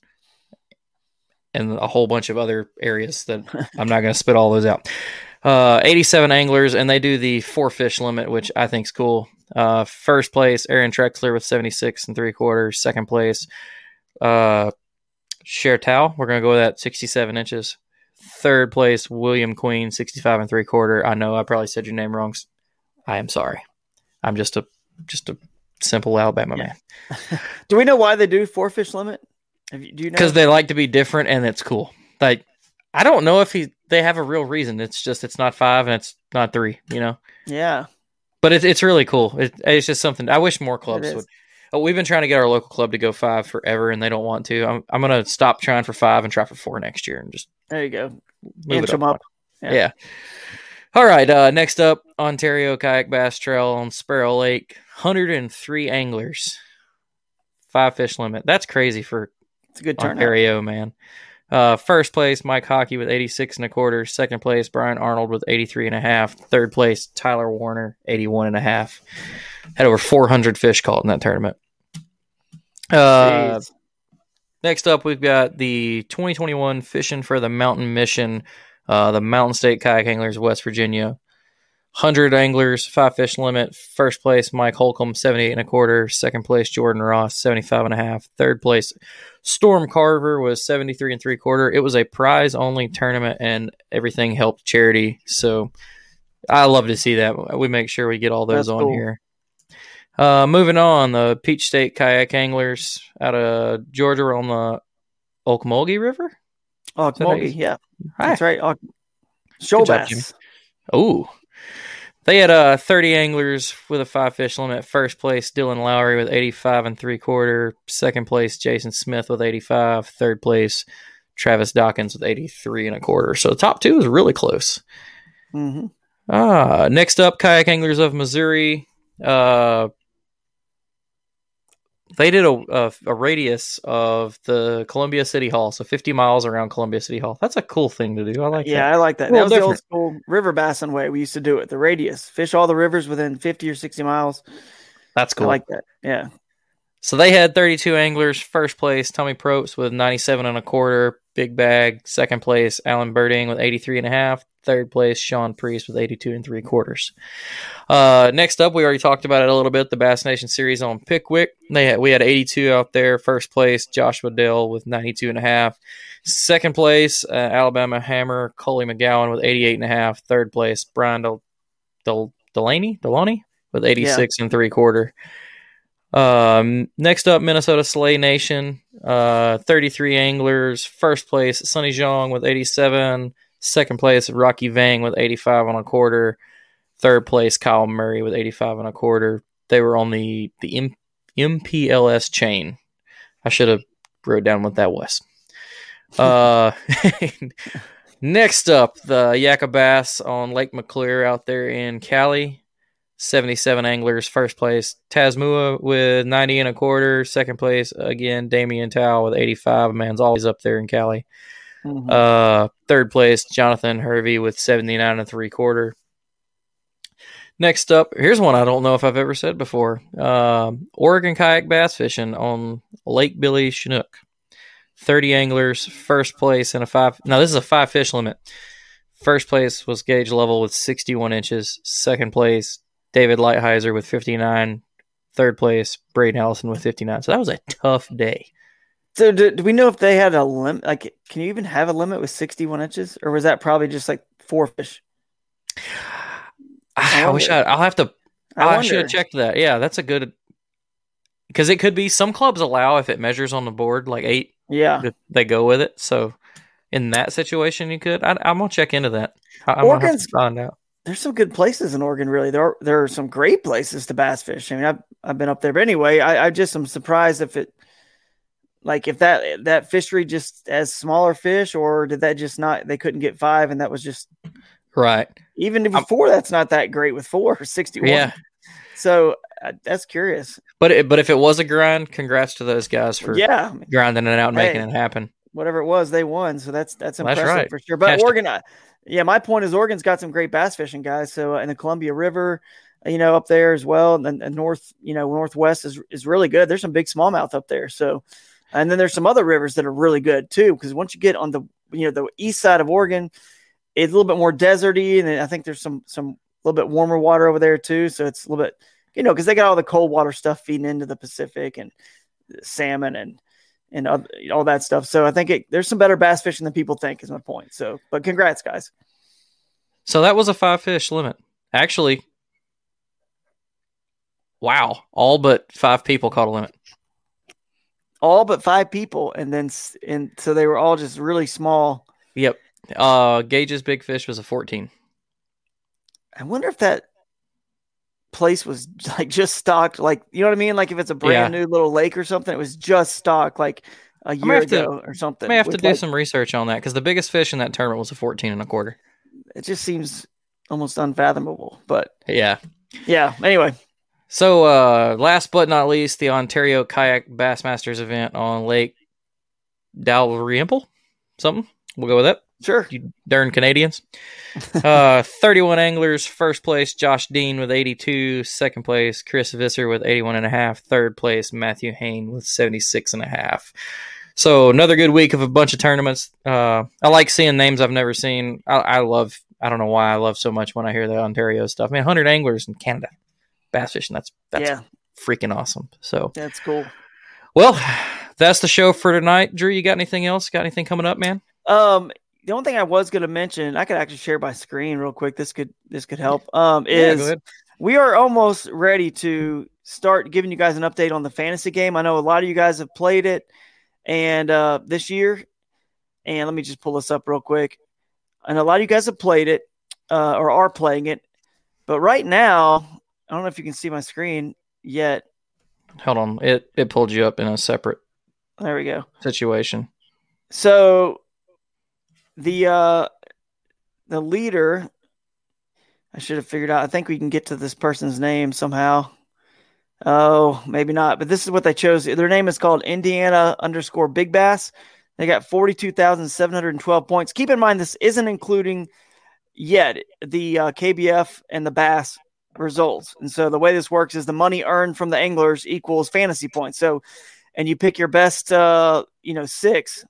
and a whole bunch of other areas that I'm not going to spit all those out. Uh, 87 anglers, and they do the four fish limit, which I think is cool. Uh, first place, Aaron Trexler with 76 and three quarters. Second place, uh, Tao. We're going to go with that 67 inches. Third place, William Queen, 65 and three quarter. I know I probably said your name wrong. I am sorry. I'm just a just a simple Alabama Yeah. man. Do we know why they do four fish limit? You, do you know? because they like to be different and it's cool. Like I don't know if he they have a real reason. It's just it's not five and it's not three, you know. yeah, But it's it's really cool. It, it's just something I wish more clubs would. Oh, we've been trying to get our local club to go five forever, and they don't want to. I'm I'm gonna stop trying for five and try for four next year, and just there you go. move Inch them up. up. Yeah. Yeah. All right. Uh, next up, Ontario Kayak Bass Trail on Sparrow Lake. 103 anglers. Five fish limit. That's crazy for It's a good turnout. Ontario, man. Uh, first place, Mike Hockey with 86 and a quarter. Second place, Brian Arnold with 83 and a half. Third place, Tyler Warner, 81 and a half. Had over 400 fish caught in that tournament. Uh, Next up, we've got the 2021 Fishing for the Mountain Mission, uh, the Mountain State Kayak Anglers, West Virginia. 100 anglers, five fish limit. First place, Mike Holcomb, 78 and a quarter. Second place, Jordan Ross, 75 and a half. Third place, Storm Carver was 73 and three quarter. It was a prize only tournament and everything helped charity. So I love to see that. We make sure we get all those That's on cool. here. Uh, moving on, the Peach State Kayak Anglers out of Georgia on the Ocmulgee River. Is that how you- Ocmulgee, yeah, Hi. that's right. Shoal bass. Oh, they had uh, 30 anglers with a five fish limit. First place, Dylan Lowry with 85 and three quarter. Second place, Jason Smith with 85. Third place, Travis Dawkins with 83 and a quarter. So the top two is really close. hmm Ah, next up, kayak anglers of Missouri. Uh, they did a, a a radius of the Columbia City Hall, so 50 miles around Columbia City Hall. That's a cool thing to do. I like that. Yeah, that. I like that. That was the old school river bassin way. We used to do it. The radius, fish all the rivers within fifty or sixty miles. That's cool. I like that. Yeah. So they had 32 anglers. First place, Tommy Probst with 97 and a quarter, big bag. Second place, Alan Birding with 83 and a half. Third place, Sean Priest with 82 and three quarters. Uh, next up, we already talked about it a little bit. The Bass Nation series on Pickwick. They had, we had 82 out there. First place, Joshua Dell with 92 and a half. Second place, uh, Alabama Hammer, Coley McGowan with 88 and a half. Third place, Brian Del, Del, Delaney, Deloney with 86 and three quarter. Um, next up, Minnesota Slay Nation, uh, 33 anglers. First place, Sonny Zhang with 87. Second place, Rocky Vang with 85 and a quarter. Third place, Kyle Murray with 85 and a quarter. They were on the the M- MPLS chain. I should have wrote down what that was. Uh, next up, the Yakka Bass on Lake McClure out there in Cali. 77 anglers, first place. Tasmua with 90 and a quarter. Second place, again, Damian Tao with 85. Man's always up there in Cali. Mhm. Uh, third place, Jonathan Hervey with 79 and three quarter. Next up, here's one I don't know if I've ever said before. Um, Oregon kayak bass fishing on Lake Billy Chinook. 30 anglers, first place in a five. Now, this is a five fish limit. First place was Gage level with 61 inches. Second place, David Lighthizer with 59. Third place, Braden Allison with 59. So that was a tough day. So do, do we know if they had a limit? Like, can you even have a limit with sixty-one inches, or was that probably just like four fish? I, I wish. I. I'll have to. I I, should have checked that. Yeah, that's a good. Because it could be some clubs allow if it measures on the board like eight, Yeah. they go with it. So in that situation, you could. I, I'm gonna check into that. I, Oregon's- to find out. there's some good places in Oregon. Really, there are there are some great places to bass fish. I mean, I've I've been up there, but anyway, I, I just am surprised if it, like, if that that fishery just has smaller fish, or did that just not they couldn't get five, and that was just Right. even if four, that's not that great with four or sixty one. Yeah. So I, that's curious. But it, but if it was a grind, congrats to those guys for yeah, grinding it out, and making it happen. whatever it was, they won. So that's that's That's impressive right. for sure. But Cashed it. Oregon, I- yeah, my point is Oregon's got some great bass fishing guys. So uh, in the Columbia River, you know, up there as well, and then the north, you know, northwest is is really good. There's some big smallmouth up there. So, and then there's some other rivers that are really good too. Because once you get on the you know the east side of Oregon, it's a little bit more deserty, and I think there's some some a little bit warmer water over there too. So it's a little bit, you know, because they got all the cold water stuff feeding into the Pacific and salmon and and oth- all that stuff. So I think it, there's some better bass fishing than people think. Is my point. So, but congrats, guys. So that was a five fish limit. Actually, wow, all but five people caught a limit. All but five people, and then and so they were all just really small. Yep. Uh, Gage's big fish was a fourteen. I wonder if that place was like just stocked, like you know what I mean? Like if it's a brand new little lake or something, it was just stocked like a year have to- ago or something. I may have to do like- some research on that because the biggest fish in that tournament was a fourteen and a quarter. It just seems almost unfathomable, but Yeah. yeah. Anyway, So, uh, last but not least, the Ontario Kayak Bassmasters event on Lake Dalrymple. Something. We'll go with that. sure. You darn Canadians. uh, 31 anglers. First place, Josh Dean with 82. Second place, Chris Visser with 81 and a half. Third place, Matthew Hain with 76 and a half. So another good week of a bunch of tournaments. Uh, I like seeing names I've never seen. I, I love. I don't know why I love so much when I hear the Ontario stuff. I mean, 100 anglers in Canada, bass fishing. That's that's yeah, freaking awesome. So that's cool. well, that's the show for tonight. Drew, you got anything else? Got anything coming up, man? Um, the only thing I was going to mention, I could actually share my screen real quick. This could this could help. Um, is ahead. we are almost ready to start giving you guys an update on the fantasy game. I know a lot of you guys have played it, and uh, this year, and let me just pull this up real quick. And a lot of you guys have played it uh, or are playing it, but right now, I don't know if you can see my screen yet. Hold on. It it pulled you up in a separate There we go. situation. So the uh the leader I should have figured out. I think we can get to this person's name somehow. Oh, maybe not. But this is what they chose. Their name is called Indiana underscore Big Bass. They got forty two thousand seven hundred twelve points. Keep in mind this isn't including yet the uh, KBF and the Bass results. And so the way this works is the money earned from the anglers equals fantasy points. So, and you pick your best, uh, you know, six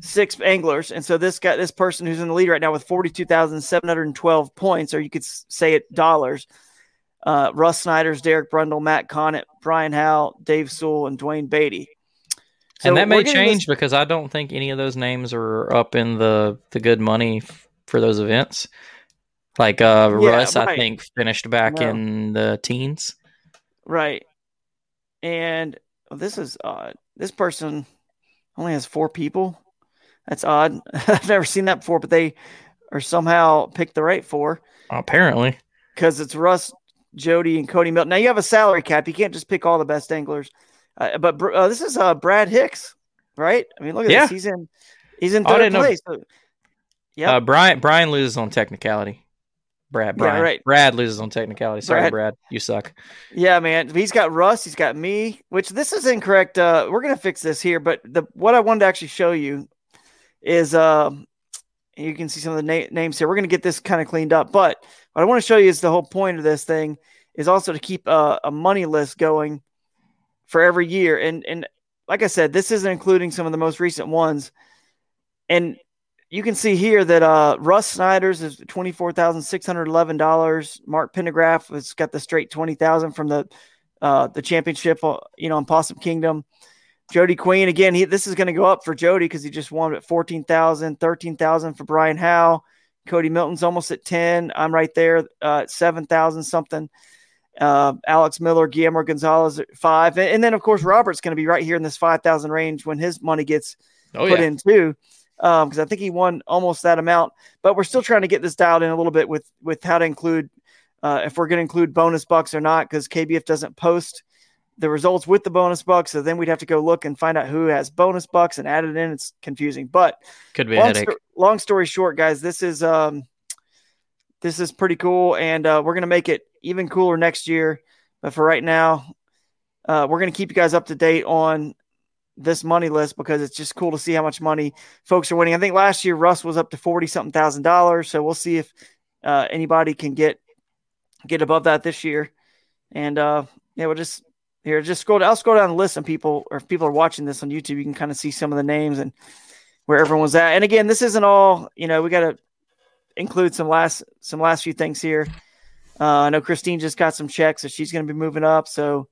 six anglers. And so this guy, this person who's in the lead right now with 42,712 points, or you could say it dollars. Uh, Russ Snyder's, Derek Brundle, Matt Connett, Brian Howe, Dave Sewell, and Dwayne Beatty. So and that may change this- because I don't think any of those names are up in the the good money f- for those events. Like uh, Yeah, Russ, I think finished back No. in the teens. Right. And oh, this is odd. This person only has four people. That's odd. I've never seen that before, but they are somehow picked the right four. Apparently, because it's Russ, Jody, and Cody Milton. Now you have a salary cap; you can't just pick all the best anglers. Uh, but uh, this is uh, Brad Hicks, right? I mean, look at Yeah. this. He's in. He's in Oh, third know- place. So, yeah, uh, Brian Brian loses on technicality. Brad, Yeah, right. Brad loses on technicality. Sorry, Brad. Brad, you suck. yeah, man. He's got Russ. He's got me. Which this is incorrect. Uh, we're gonna fix this here. But the what I wanted to actually show you is um, you can see some of the na- names here. We're gonna get this kind of cleaned up. But what I want to show you is the whole point of this thing is also to keep a, a money list going for every year. And and like I said, this isn't including some of the most recent ones. And you can see here that uh, Russ Snyder's is twenty four thousand six hundred eleven dollars. Mark Pendergraph has got the straight twenty thousand from the uh, the championship, uh, you know, in Possum Kingdom. Jody Queen again. He, this is going to go up for Jody because he just won at 14,000, 13,000 for Brian Howe. Cody Milton's almost at 10. I'm right there uh, at 7,000 something. Uh, Alex Miller, Guillermo Gonzalez at five. And, and then, of course, Robert's going to be right here in this 5,000 range when his money gets Oh put yeah, in too. Because I think he won almost that amount. But we're still trying to get this dialed in a little bit with, with how to include, uh, if we're going to include bonus bucks or not, because KBF doesn't post the results with the bonus bucks. So then we'd have to go look and find out who has bonus bucks and add it in. It's confusing. But could be a long, headache. sto- long story short, guys, this is um, this is pretty cool, and uh, we're gonna make it even cooler next year But for right now, uh, we're going to keep you guys up to date on this money list because it's just cool to see how much money folks are winning. I think last year Russ was up to forty something thousand dollars, so we'll see if uh, anybody can get get above that this year. And uh, yeah, we'll just here just scroll. I'll scroll down the list, and people or if people are watching this on YouTube, you can kind of see some of the names and where everyone's at. And again, this isn't all. You know, we got to include some last some last few things here. Uh, I know Christine just got some checks, so she's going to be moving up. So,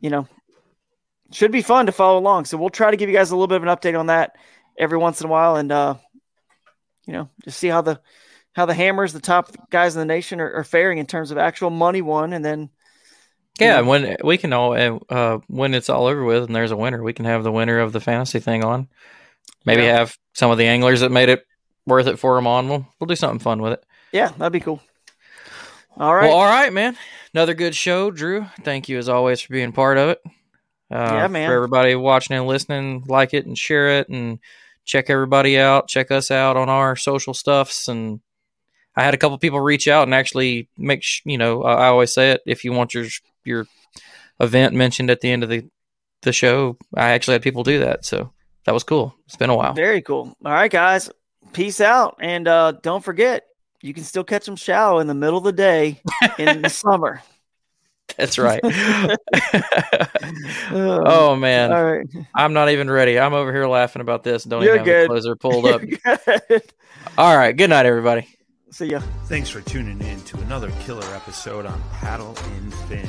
you know, should be fun to follow along. So we'll try to give you guys a little bit of an update on that every once in a while, and uh, you know, just see how the how the hammers, the top guys in the nation, are, are faring in terms of actual money won, and then yeah, know, when we can all uh, when it's all over with and there's a winner, we can have the winner of the fantasy thing on. Maybe yeah. have some of the anglers that made it worth it for them on. We'll we'll do something fun with it. Yeah, that'd be cool. All right. Well, all right, man. Another good show, Drew. Thank you as always for being part of it. Uh, yeah, man. For everybody watching and listening, like it and share it, and check everybody out. Check us out on our social stuffs. And I had a couple people reach out and actually make sh- you know I always say it if you want your your event mentioned at the end of the the show, I actually had people do that. So that was cool. It's been a while. Very cool. All right, guys. Peace out, and uh, don't forget you can still catch them shallow in the middle of the day in the summer. That's right. Um, oh man, All right. I'm not even ready. I'm over here laughing about this don't You're even have good. the closer pulled up. All right, good night, everybody. See ya. Thanks for tuning in to another killer episode on Paddle N Fin.